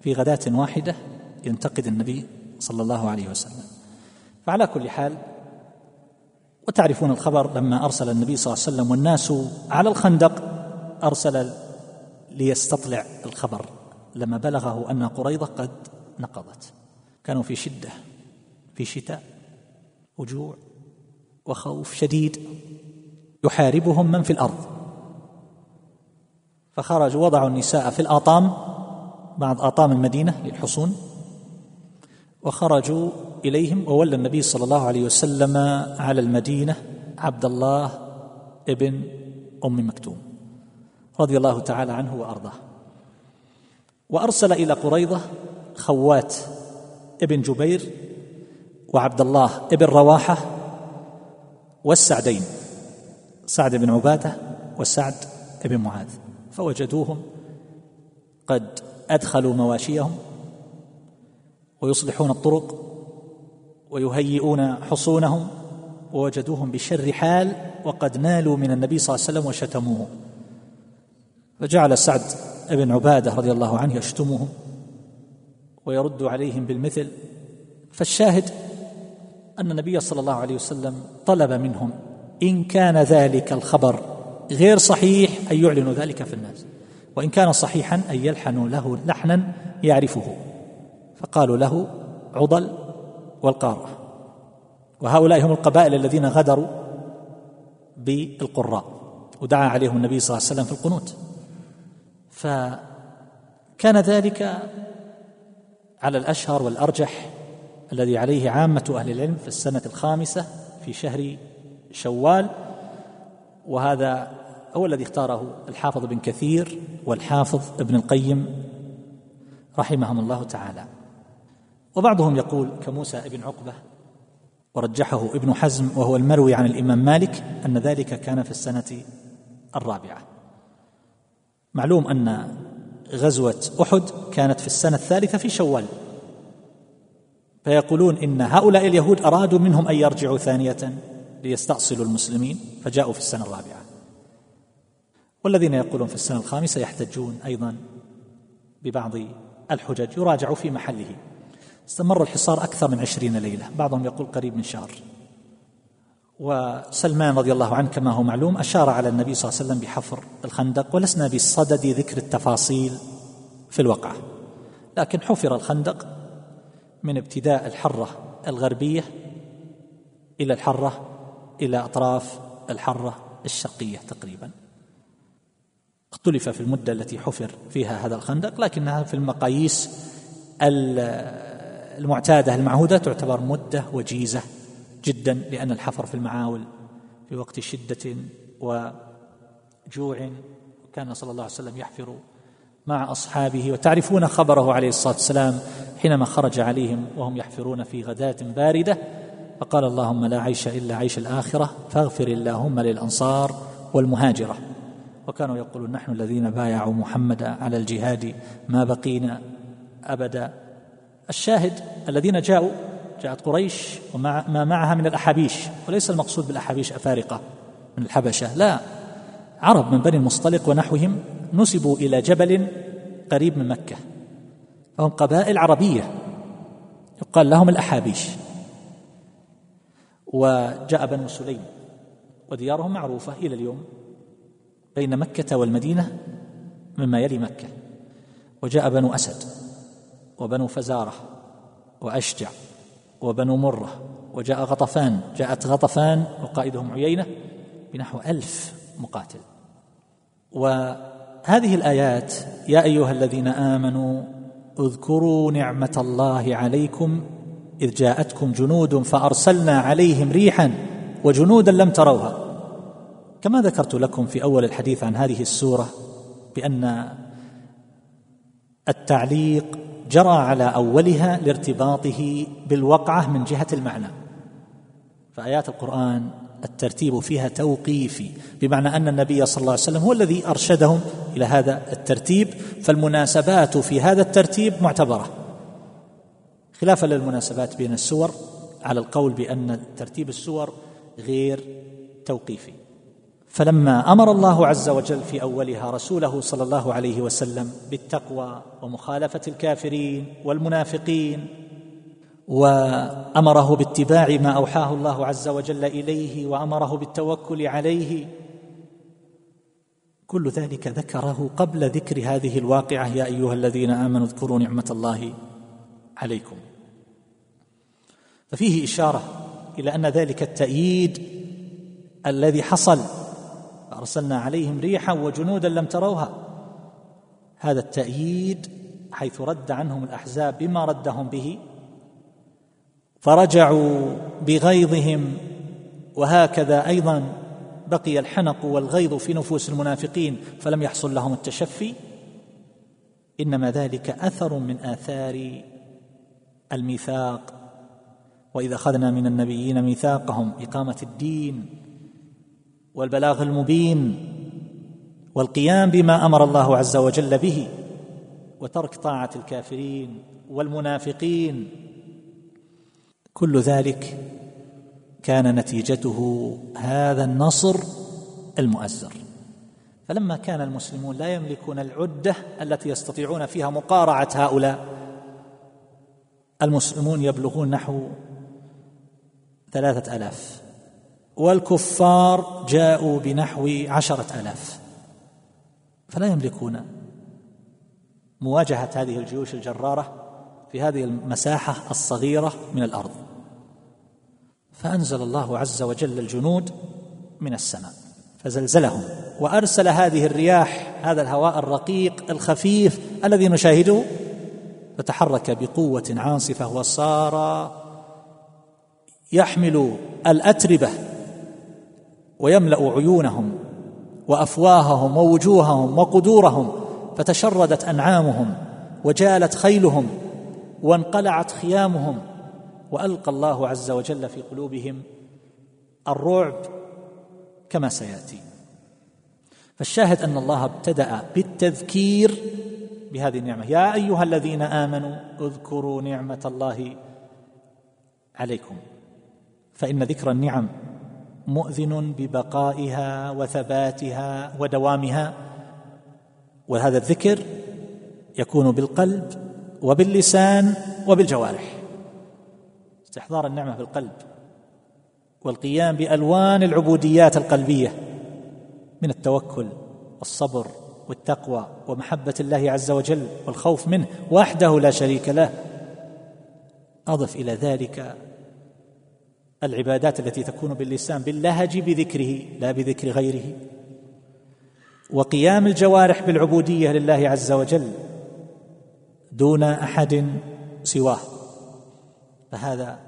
[SPEAKER 5] في غداة واحدة ينتقد النبي صلى الله عليه وسلم. فعلى كل حال وتعرفون الخبر لما أرسل النبي صلى الله عليه وسلم والناس على الخندق أرسل ليستطلع الخبر. لما بلغه أن قريضه قد نقضت. كانوا في شدة في شتاء وجوع وخوف شديد. يحاربهم من في الأرض. فخرجوا وضعوا النساء في الأطام بعض أطام المدينة للحصون. وخرجوا إليهم وولى النبي صلى الله عليه وسلم على المدينة عبد الله ابن أم مكتوم رضي الله تعالى عنه وأرضاه. وأرسل إلى قريضة خوات ابن جبير وعبد الله ابن رواحة والسعدين سعد بن عبادة وسعد بن معاذ فوجدوهم قد أدخلوا مواشيهم ويصلحون الطرق ويهيئون حصونهم ووجدوهم بشر حال وقد نالوا من النبي صلى الله عليه وسلم وشتموه. فجعل سعد بن عبادة رضي الله عنه يشتمهم ويرد عليهم بالمثل. فالشاهد أن النبي صلى الله عليه وسلم طلب منهم إن كان ذلك الخبر غير صحيح أن يعلنوا ذلك في الناس وإن كان صحيحا أن يلحنوا له لحنا يعرفه. فقالوا له عضل والقارة. وهؤلاء هم القبائل الذين غدروا بالقراء ودعا عليهم النبي صلى الله عليه وسلم في القنوت. فكان ذلك على الأشهر والأرجح الذي عليه عامة أهل العلم في السنة الخامسة في شهر شوال. وهذا هو الذي اختاره الحافظ بن كثير والحافظ ابن القيم رحمهم الله تعالى. وبعضهم يقول كموسى ابن عقبة ورجحه ابن حزم وهو المروي عن الإمام مالك أن ذلك كان في السنة الرابعة. معلوم أن غزوة أحد كانت في السنة الثالثة في شوال. فيقولون إن هؤلاء اليهود أرادوا منهم أن يرجعوا ثانية ليستأصلوا المسلمين فجاءوا في السنة الرابعة. والذين يقولون في السنة الخامسة يحتجون أيضا ببعض الحجج يراجع في محله. استمر الحصار أكثر من عشرين ليلة بعضهم يقول قريب من شهر. وسلمان رضي الله عنه كما هو معلوم أشار على النبي صلى الله عليه وسلم بحفر الخندق ولسنا بصدد ذكر التفاصيل في الوقعة لكن حفر الخندق من ابتداء الحرة الغربية إلى الحرة إلى أطراف الحرة الشرقية تقريبا. اختلف في المدة التي حفر فيها هذا الخندق لكنها في المقاييس المعتادة المعهودة تعتبر مدة وجيزة جدا لأن الحفر في المعاول في وقت شدة وجوع كان صلى الله عليه وسلم يحفر مع أصحابه وتعرفون خبره عليه الصلاة والسلام حينما خرج عليهم وهم يحفرون في غداة باردة فقال اللهم لا عيش إلا عيش الآخرة فاغفر اللهم للأنصار والمهاجرة. وكانوا يقولون نحن الذين بايعوا محمدا على الجهاد ما بقينا أبدا. الشاهد الذين جاءوا جاءت قريش وما ما معها من الأحابيش وليس المقصود بالأحابيش أفارقة من الحبشة لا. عرب من بني المصطلق ونحوهم نسبوا إلى جبل قريب من مكة فهم قبائل عربية. يقال لهم الأحابيش. وجاء بنو سليم وديارهم معروفة إلى اليوم بين مكة والمدينة مما يلي مكة. وجاء بنو أسد. وبنو فزارة وأشجع وبنو مرة وجاء غطفان جاءت غطفان وقائدهم عيينة بنحو ألف مقاتل. وهذه الآيات يا أيها الذين آمنوا اذكروا نعمة الله عليكم إذ جاءتكم جنود فأرسلنا عليهم ريحا وجنودا لم تروها. كما ذكرت لكم في أول الحديث عن هذه السورة بأن التعليق جرى على أولها لارتباطه بالوقعة من جهة المعنى. فآيات القرآن الترتيب فيها توقيفي بمعنى أن النبي صلى الله عليه وسلم هو الذي أرشدهم إلى هذا الترتيب فالمناسبات في هذا الترتيب معتبرة. خلافا للمناسبات بين السور على القول بأن ترتيب السور غير توقيفي. فلما أمر الله عز وجل في أولها رسوله صلى الله عليه وسلم بالتقوى ومخالفة الكافرين والمنافقين وأمره باتباع ما أوحاه الله عز وجل إليه وأمره بالتوكل عليه كل ذلك ذكره قبل ذكر هذه الواقعة. يا أيها الذين آمنوا اذكروا نعمة الله عليكم. ففيه إشارة إلى أن ذلك التأييد الذي حصل فارسلنا عليهم ريحا وجنودا لم تروها. هذا التأييد حيث رد عنهم الأحزاب بما ردهم به. فرجعوا بغيظهم وهكذا أيضا بقي الحنق والغيظ في نفوس المنافقين فلم يحصل لهم التشفي. إنما ذلك أثر من آثار الميثاق. وإذا أخذنا من النبيين ميثاقهم إقامة الدين والبلاغ المبين والقيام بما أمر الله عز وجل به وترك طاعة الكافرين والمنافقين. كل ذلك كان نتيجته هذا النصر المؤزر. فلما كان المسلمون لا يملكون العدة التي يستطيعون فيها مقارعة هؤلاء المسلمون يبلغون نحو ثلاثة آلاف. والكفار جاءوا بنحو عشرة آلاف. فلا يملكون مواجهة هذه الجيوش الجرارة في هذه المساحة الصغيرة من الأرض. فأنزل الله عز وجل الجنود من السماء فزلزلهم وأرسل هذه الرياح هذا الهواء الرقيق الخفيف الذي نشاهده فتحرك بقوة عاصفة وصار يحمل الأتربة ويملأ عيونهم وأفواههم ووجوههم وقدورهم فتشردت أنعامهم وجالت خيلهم وانقلعت خيامهم. وألقى الله عز وجل في قلوبهم الرعب كما سيأتي. فالشاهد أن الله ابتدأ بالتذكير بهذه النعمة. يا أيها الذين آمنوا اذكروا نعمة الله عليكم فإن ذكر النعم مؤذن ببقائها وثباتها ودوامها وهذا الذكر يكون بالقلب وباللسان وبالجوارح. استحضار النعمة بالقلب والقيام بألوان العبوديات القلبية من التوكل والصبر والتقوى ومحبة الله عز وجل والخوف منه وحده لا شريك له. أضف إلى ذلك العبادات التي تكون باللسان باللهج بذكره لا بذكر غيره. وقيام الجوارح بالعبودية لله عز وجل دون أحد سواه. فهذا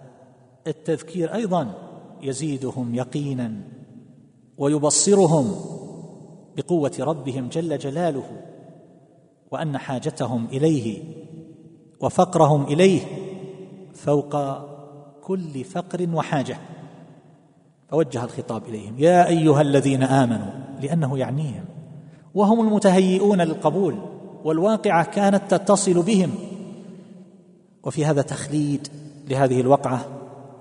[SPEAKER 5] التذكير أيضا يزيدهم يقينا ويبصرهم بقوة ربهم جل جلاله وأن حاجتهم إليه وفقرهم إليه فوق كل فقر وحاجة. فوجه الخطاب إليهم يا أيها الذين آمنوا لأنه يعنيهم وهم المتهيئون للقبول والواقعة كانت تتصل بهم. وفي هذا تخليد لهذه الوقعة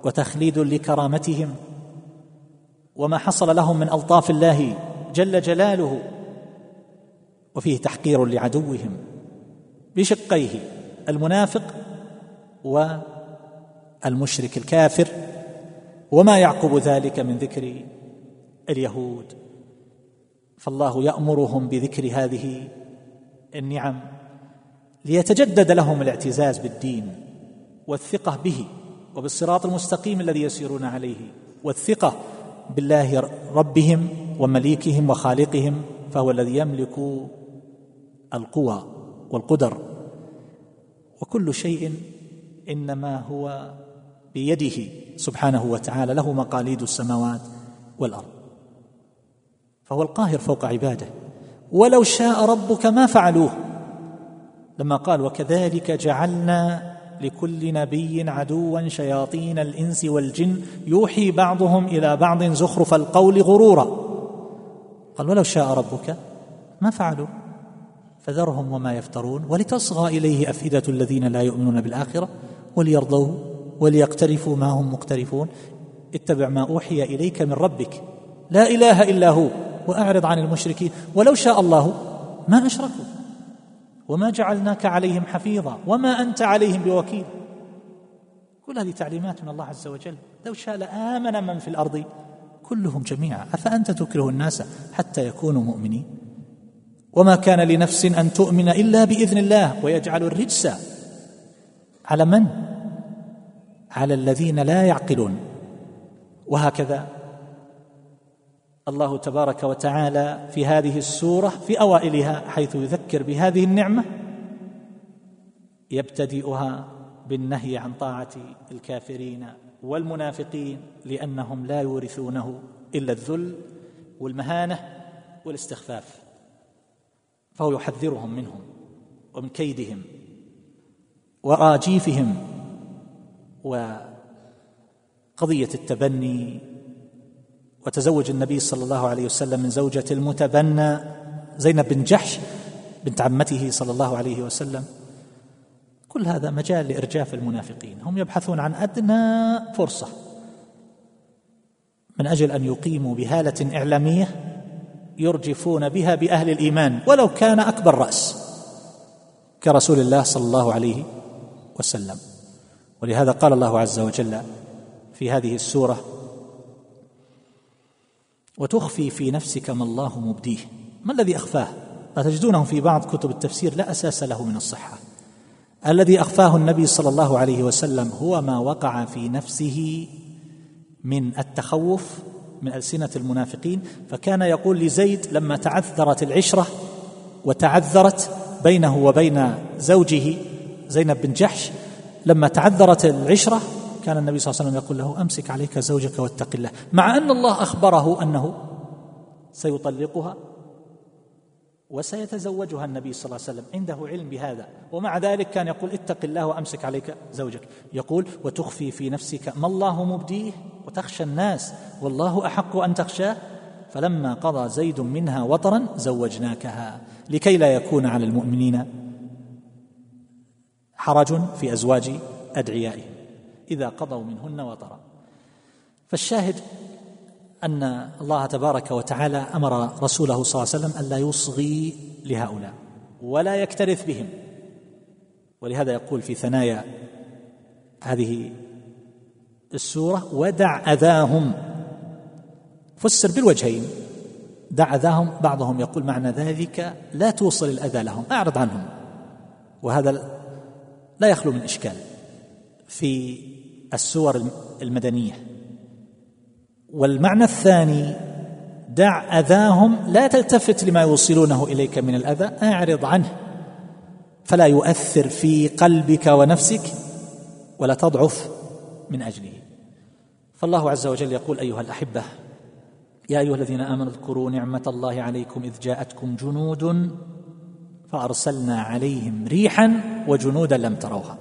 [SPEAKER 5] وتخليد لكرامتهم. وما حصل لهم من ألطاف الله جل جلاله وفيه تحقير لعدوهم بشقيه المنافق والمشرك الكافر وما يعقب ذلك من ذكر اليهود. فالله يأمرهم بذكر هذه النعم ليتجدد لهم الاعتزاز بالدين والثقة به وبالصراط المستقيم الذي يسيرون عليه والثقة بالله ربهم ومليكهم وخالقهم فهو الذي يملك القوى والقدر. وكل شيء إنما هو بيده سبحانه وتعالى له مقاليد السماوات والأرض. فهو القاهر فوق عباده. ولو شاء ربك ما فعلوه. لما قال وكذلك جعلنا لكل نبي عدوا شياطين الإنس والجن يوحي بعضهم إلى بعض زخرف القول غرورا. قال ولو شاء ربك ما فعلوا. فذرهم وما يفترون. ولتصغى إليه أفئدة الذين لا يؤمنون بالآخرة وليرضوه. وليقترفوا ما هم مقترفون. اتبع ما أوحي إليك من ربك. لا إله إلا هو وأعرض عن المشركين. ولو شاء الله ما أشركوا. وما جعلناك عليهم حفيظا وما أنت عليهم بوكيل. كل هذه تعليمات من الله عز وجل. لو شاء لآمن من في الأرض كلهم جميعا. أفأنت تكره الناس حتى يكونوا مؤمنين؟ وما كان لنفس أن تؤمن إلا بإذن الله. ويجعل الرجس على من؟ على الذين لا يعقلون. وهكذا الله تبارك وتعالى في هذه السورة في أوائلها حيث يذكر بهذه النعمة يبتدئها بالنهي عن طاعة الكافرين والمنافقين لأنهم لا يورثونه إلا الذل والمهانة والاستخفاف فهو يحذرهم منهم ومن كيدهم وراجيفهم وقضية التبني وتزوج النبي صلى الله عليه وسلم من زوجة المتبنى زينب بن جحش بنت عمته صلى الله عليه وسلم. كل هذا مجال لإرجاف المنافقين. هم يبحثون عن أدنى فرصة. من أجل أن يقيموا بهالة إعلامية يرجفون بها بأهل الإيمان ولو كان أكبر رأس كرسول الله صلى الله عليه وسلم. ولهذا قال الله عز وجل في هذه السورة وتخفي في نفسك ما الله مبديه. ما الذي أخفاه؟ فتجدونه في بعض كتب التفسير لا أساس له من الصحة. الذي أخفاه النبي صلى الله عليه وسلم هو ما وقع في نفسه من التخوف من ألسنة المنافقين فكان يقول لزيد لما تعذرت العشرة وتعذرت بينه وبين زوجه زينب بن جحش لما تعذرت العشرة كان النبي صلى الله عليه وسلم يقول له أمسك عليك زوجك واتق الله. مع أن الله أخبره أنه سيطلقها وسيتزوجها النبي صلى الله عليه وسلم. عنده علم بهذا. ومع ذلك كان يقول اتق الله وأمسك عليك زوجك. يقول وتخفي في نفسك ما الله مبديه وتخشى الناس. والله أحق أن تخشاه. فلما قضى زيد منها وطرا زوجناكها لكي لا يكون على المؤمنين حرج في أزواج ادعيائهم إذا قضوا منهن وطرا. فالشاهد أن الله تبارك وتعالى أمر رسوله صلى الله عليه وسلم الا يصغي لهؤلاء ولا يكترث بهم. ولهذا يقول في ثنايا هذه السورة ودع أذاهم. فسر بالوجهين دع أذاهم. بعضهم يقول معنى ذلك لا توصل الأذى لهم أعرض عنهم. وهذا لا يخلو من إشكال في السور المدنية. والمعنى الثاني دع أذاهم لا تلتفت لما يوصلونه إليك من الأذى أعرض عنه فلا يؤثر في قلبك ونفسك ولا تضعف من أجله. فالله عز وجل يقول أيها الأحبة يا أيها الذين آمنوا اذكروا نعمة الله عليكم إذ جاءتكم جنود فأرسلنا عليهم ريحا وجنودا لم تروها.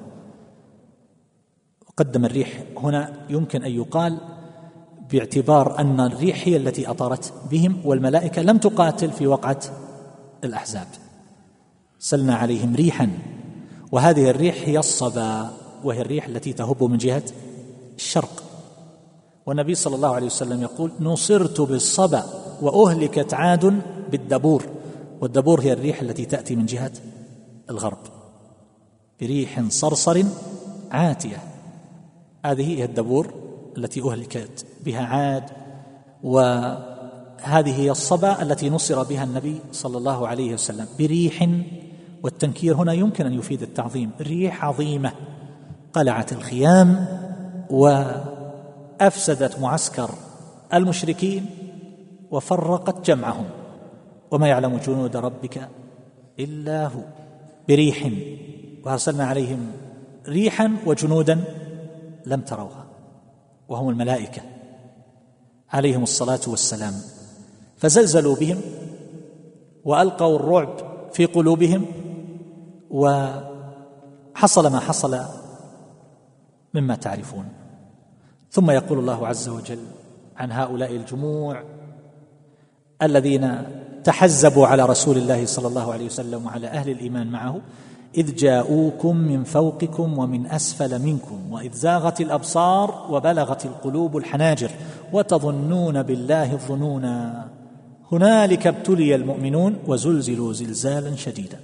[SPEAKER 5] قدم الريح هنا يمكن أن يقال باعتبار أن الريح هي التي اطرت بهم والملائكة لم تقاتل في وقعة الأحزاب. سلنا عليهم ريحا وهذه الريح هي الصبا وهي الريح التي تهب من جهة الشرق. والنبي صلى الله عليه وسلم يقول نصرت بالصبا وأهلكت عاد بالدبور. والدبور هي الريح التي تأتي من جهة الغرب. بريح صرصر عاتية. هذه هي الدبور التي أهلكت بها عاد وهذه هي الصبا التي نصر بها النبي صلى الله عليه وسلم. بريح والتنكير هنا يمكن أن يفيد التعظيم. ريح عظيمة قلعت الخيام وأفسدت معسكر المشركين وفرقت جمعهم. وما يعلم جنود ربك إلا هو. بريح وأرسلنا عليهم ريحا وجنودا لم تروها وهم الملائكة. عليهم الصلاة والسلام. فزلزلوا بهم وألقوا الرعب في قلوبهم وحصل ما حصل مما تعرفون. ثم يقول الله عز وجل عن هؤلاء الجموع الذين تحزبوا على رسول الله صلى الله عليه وسلم وعلى أهل الإيمان معه إذ جاءوكم من فوقكم ومن أسفل منكم وإذ زاغت الأبصار وبلغت القلوب الحناجر وتظنون بالله الظنونا هنالك ابتلي المؤمنون وزلزلوا زلزالا شديدا.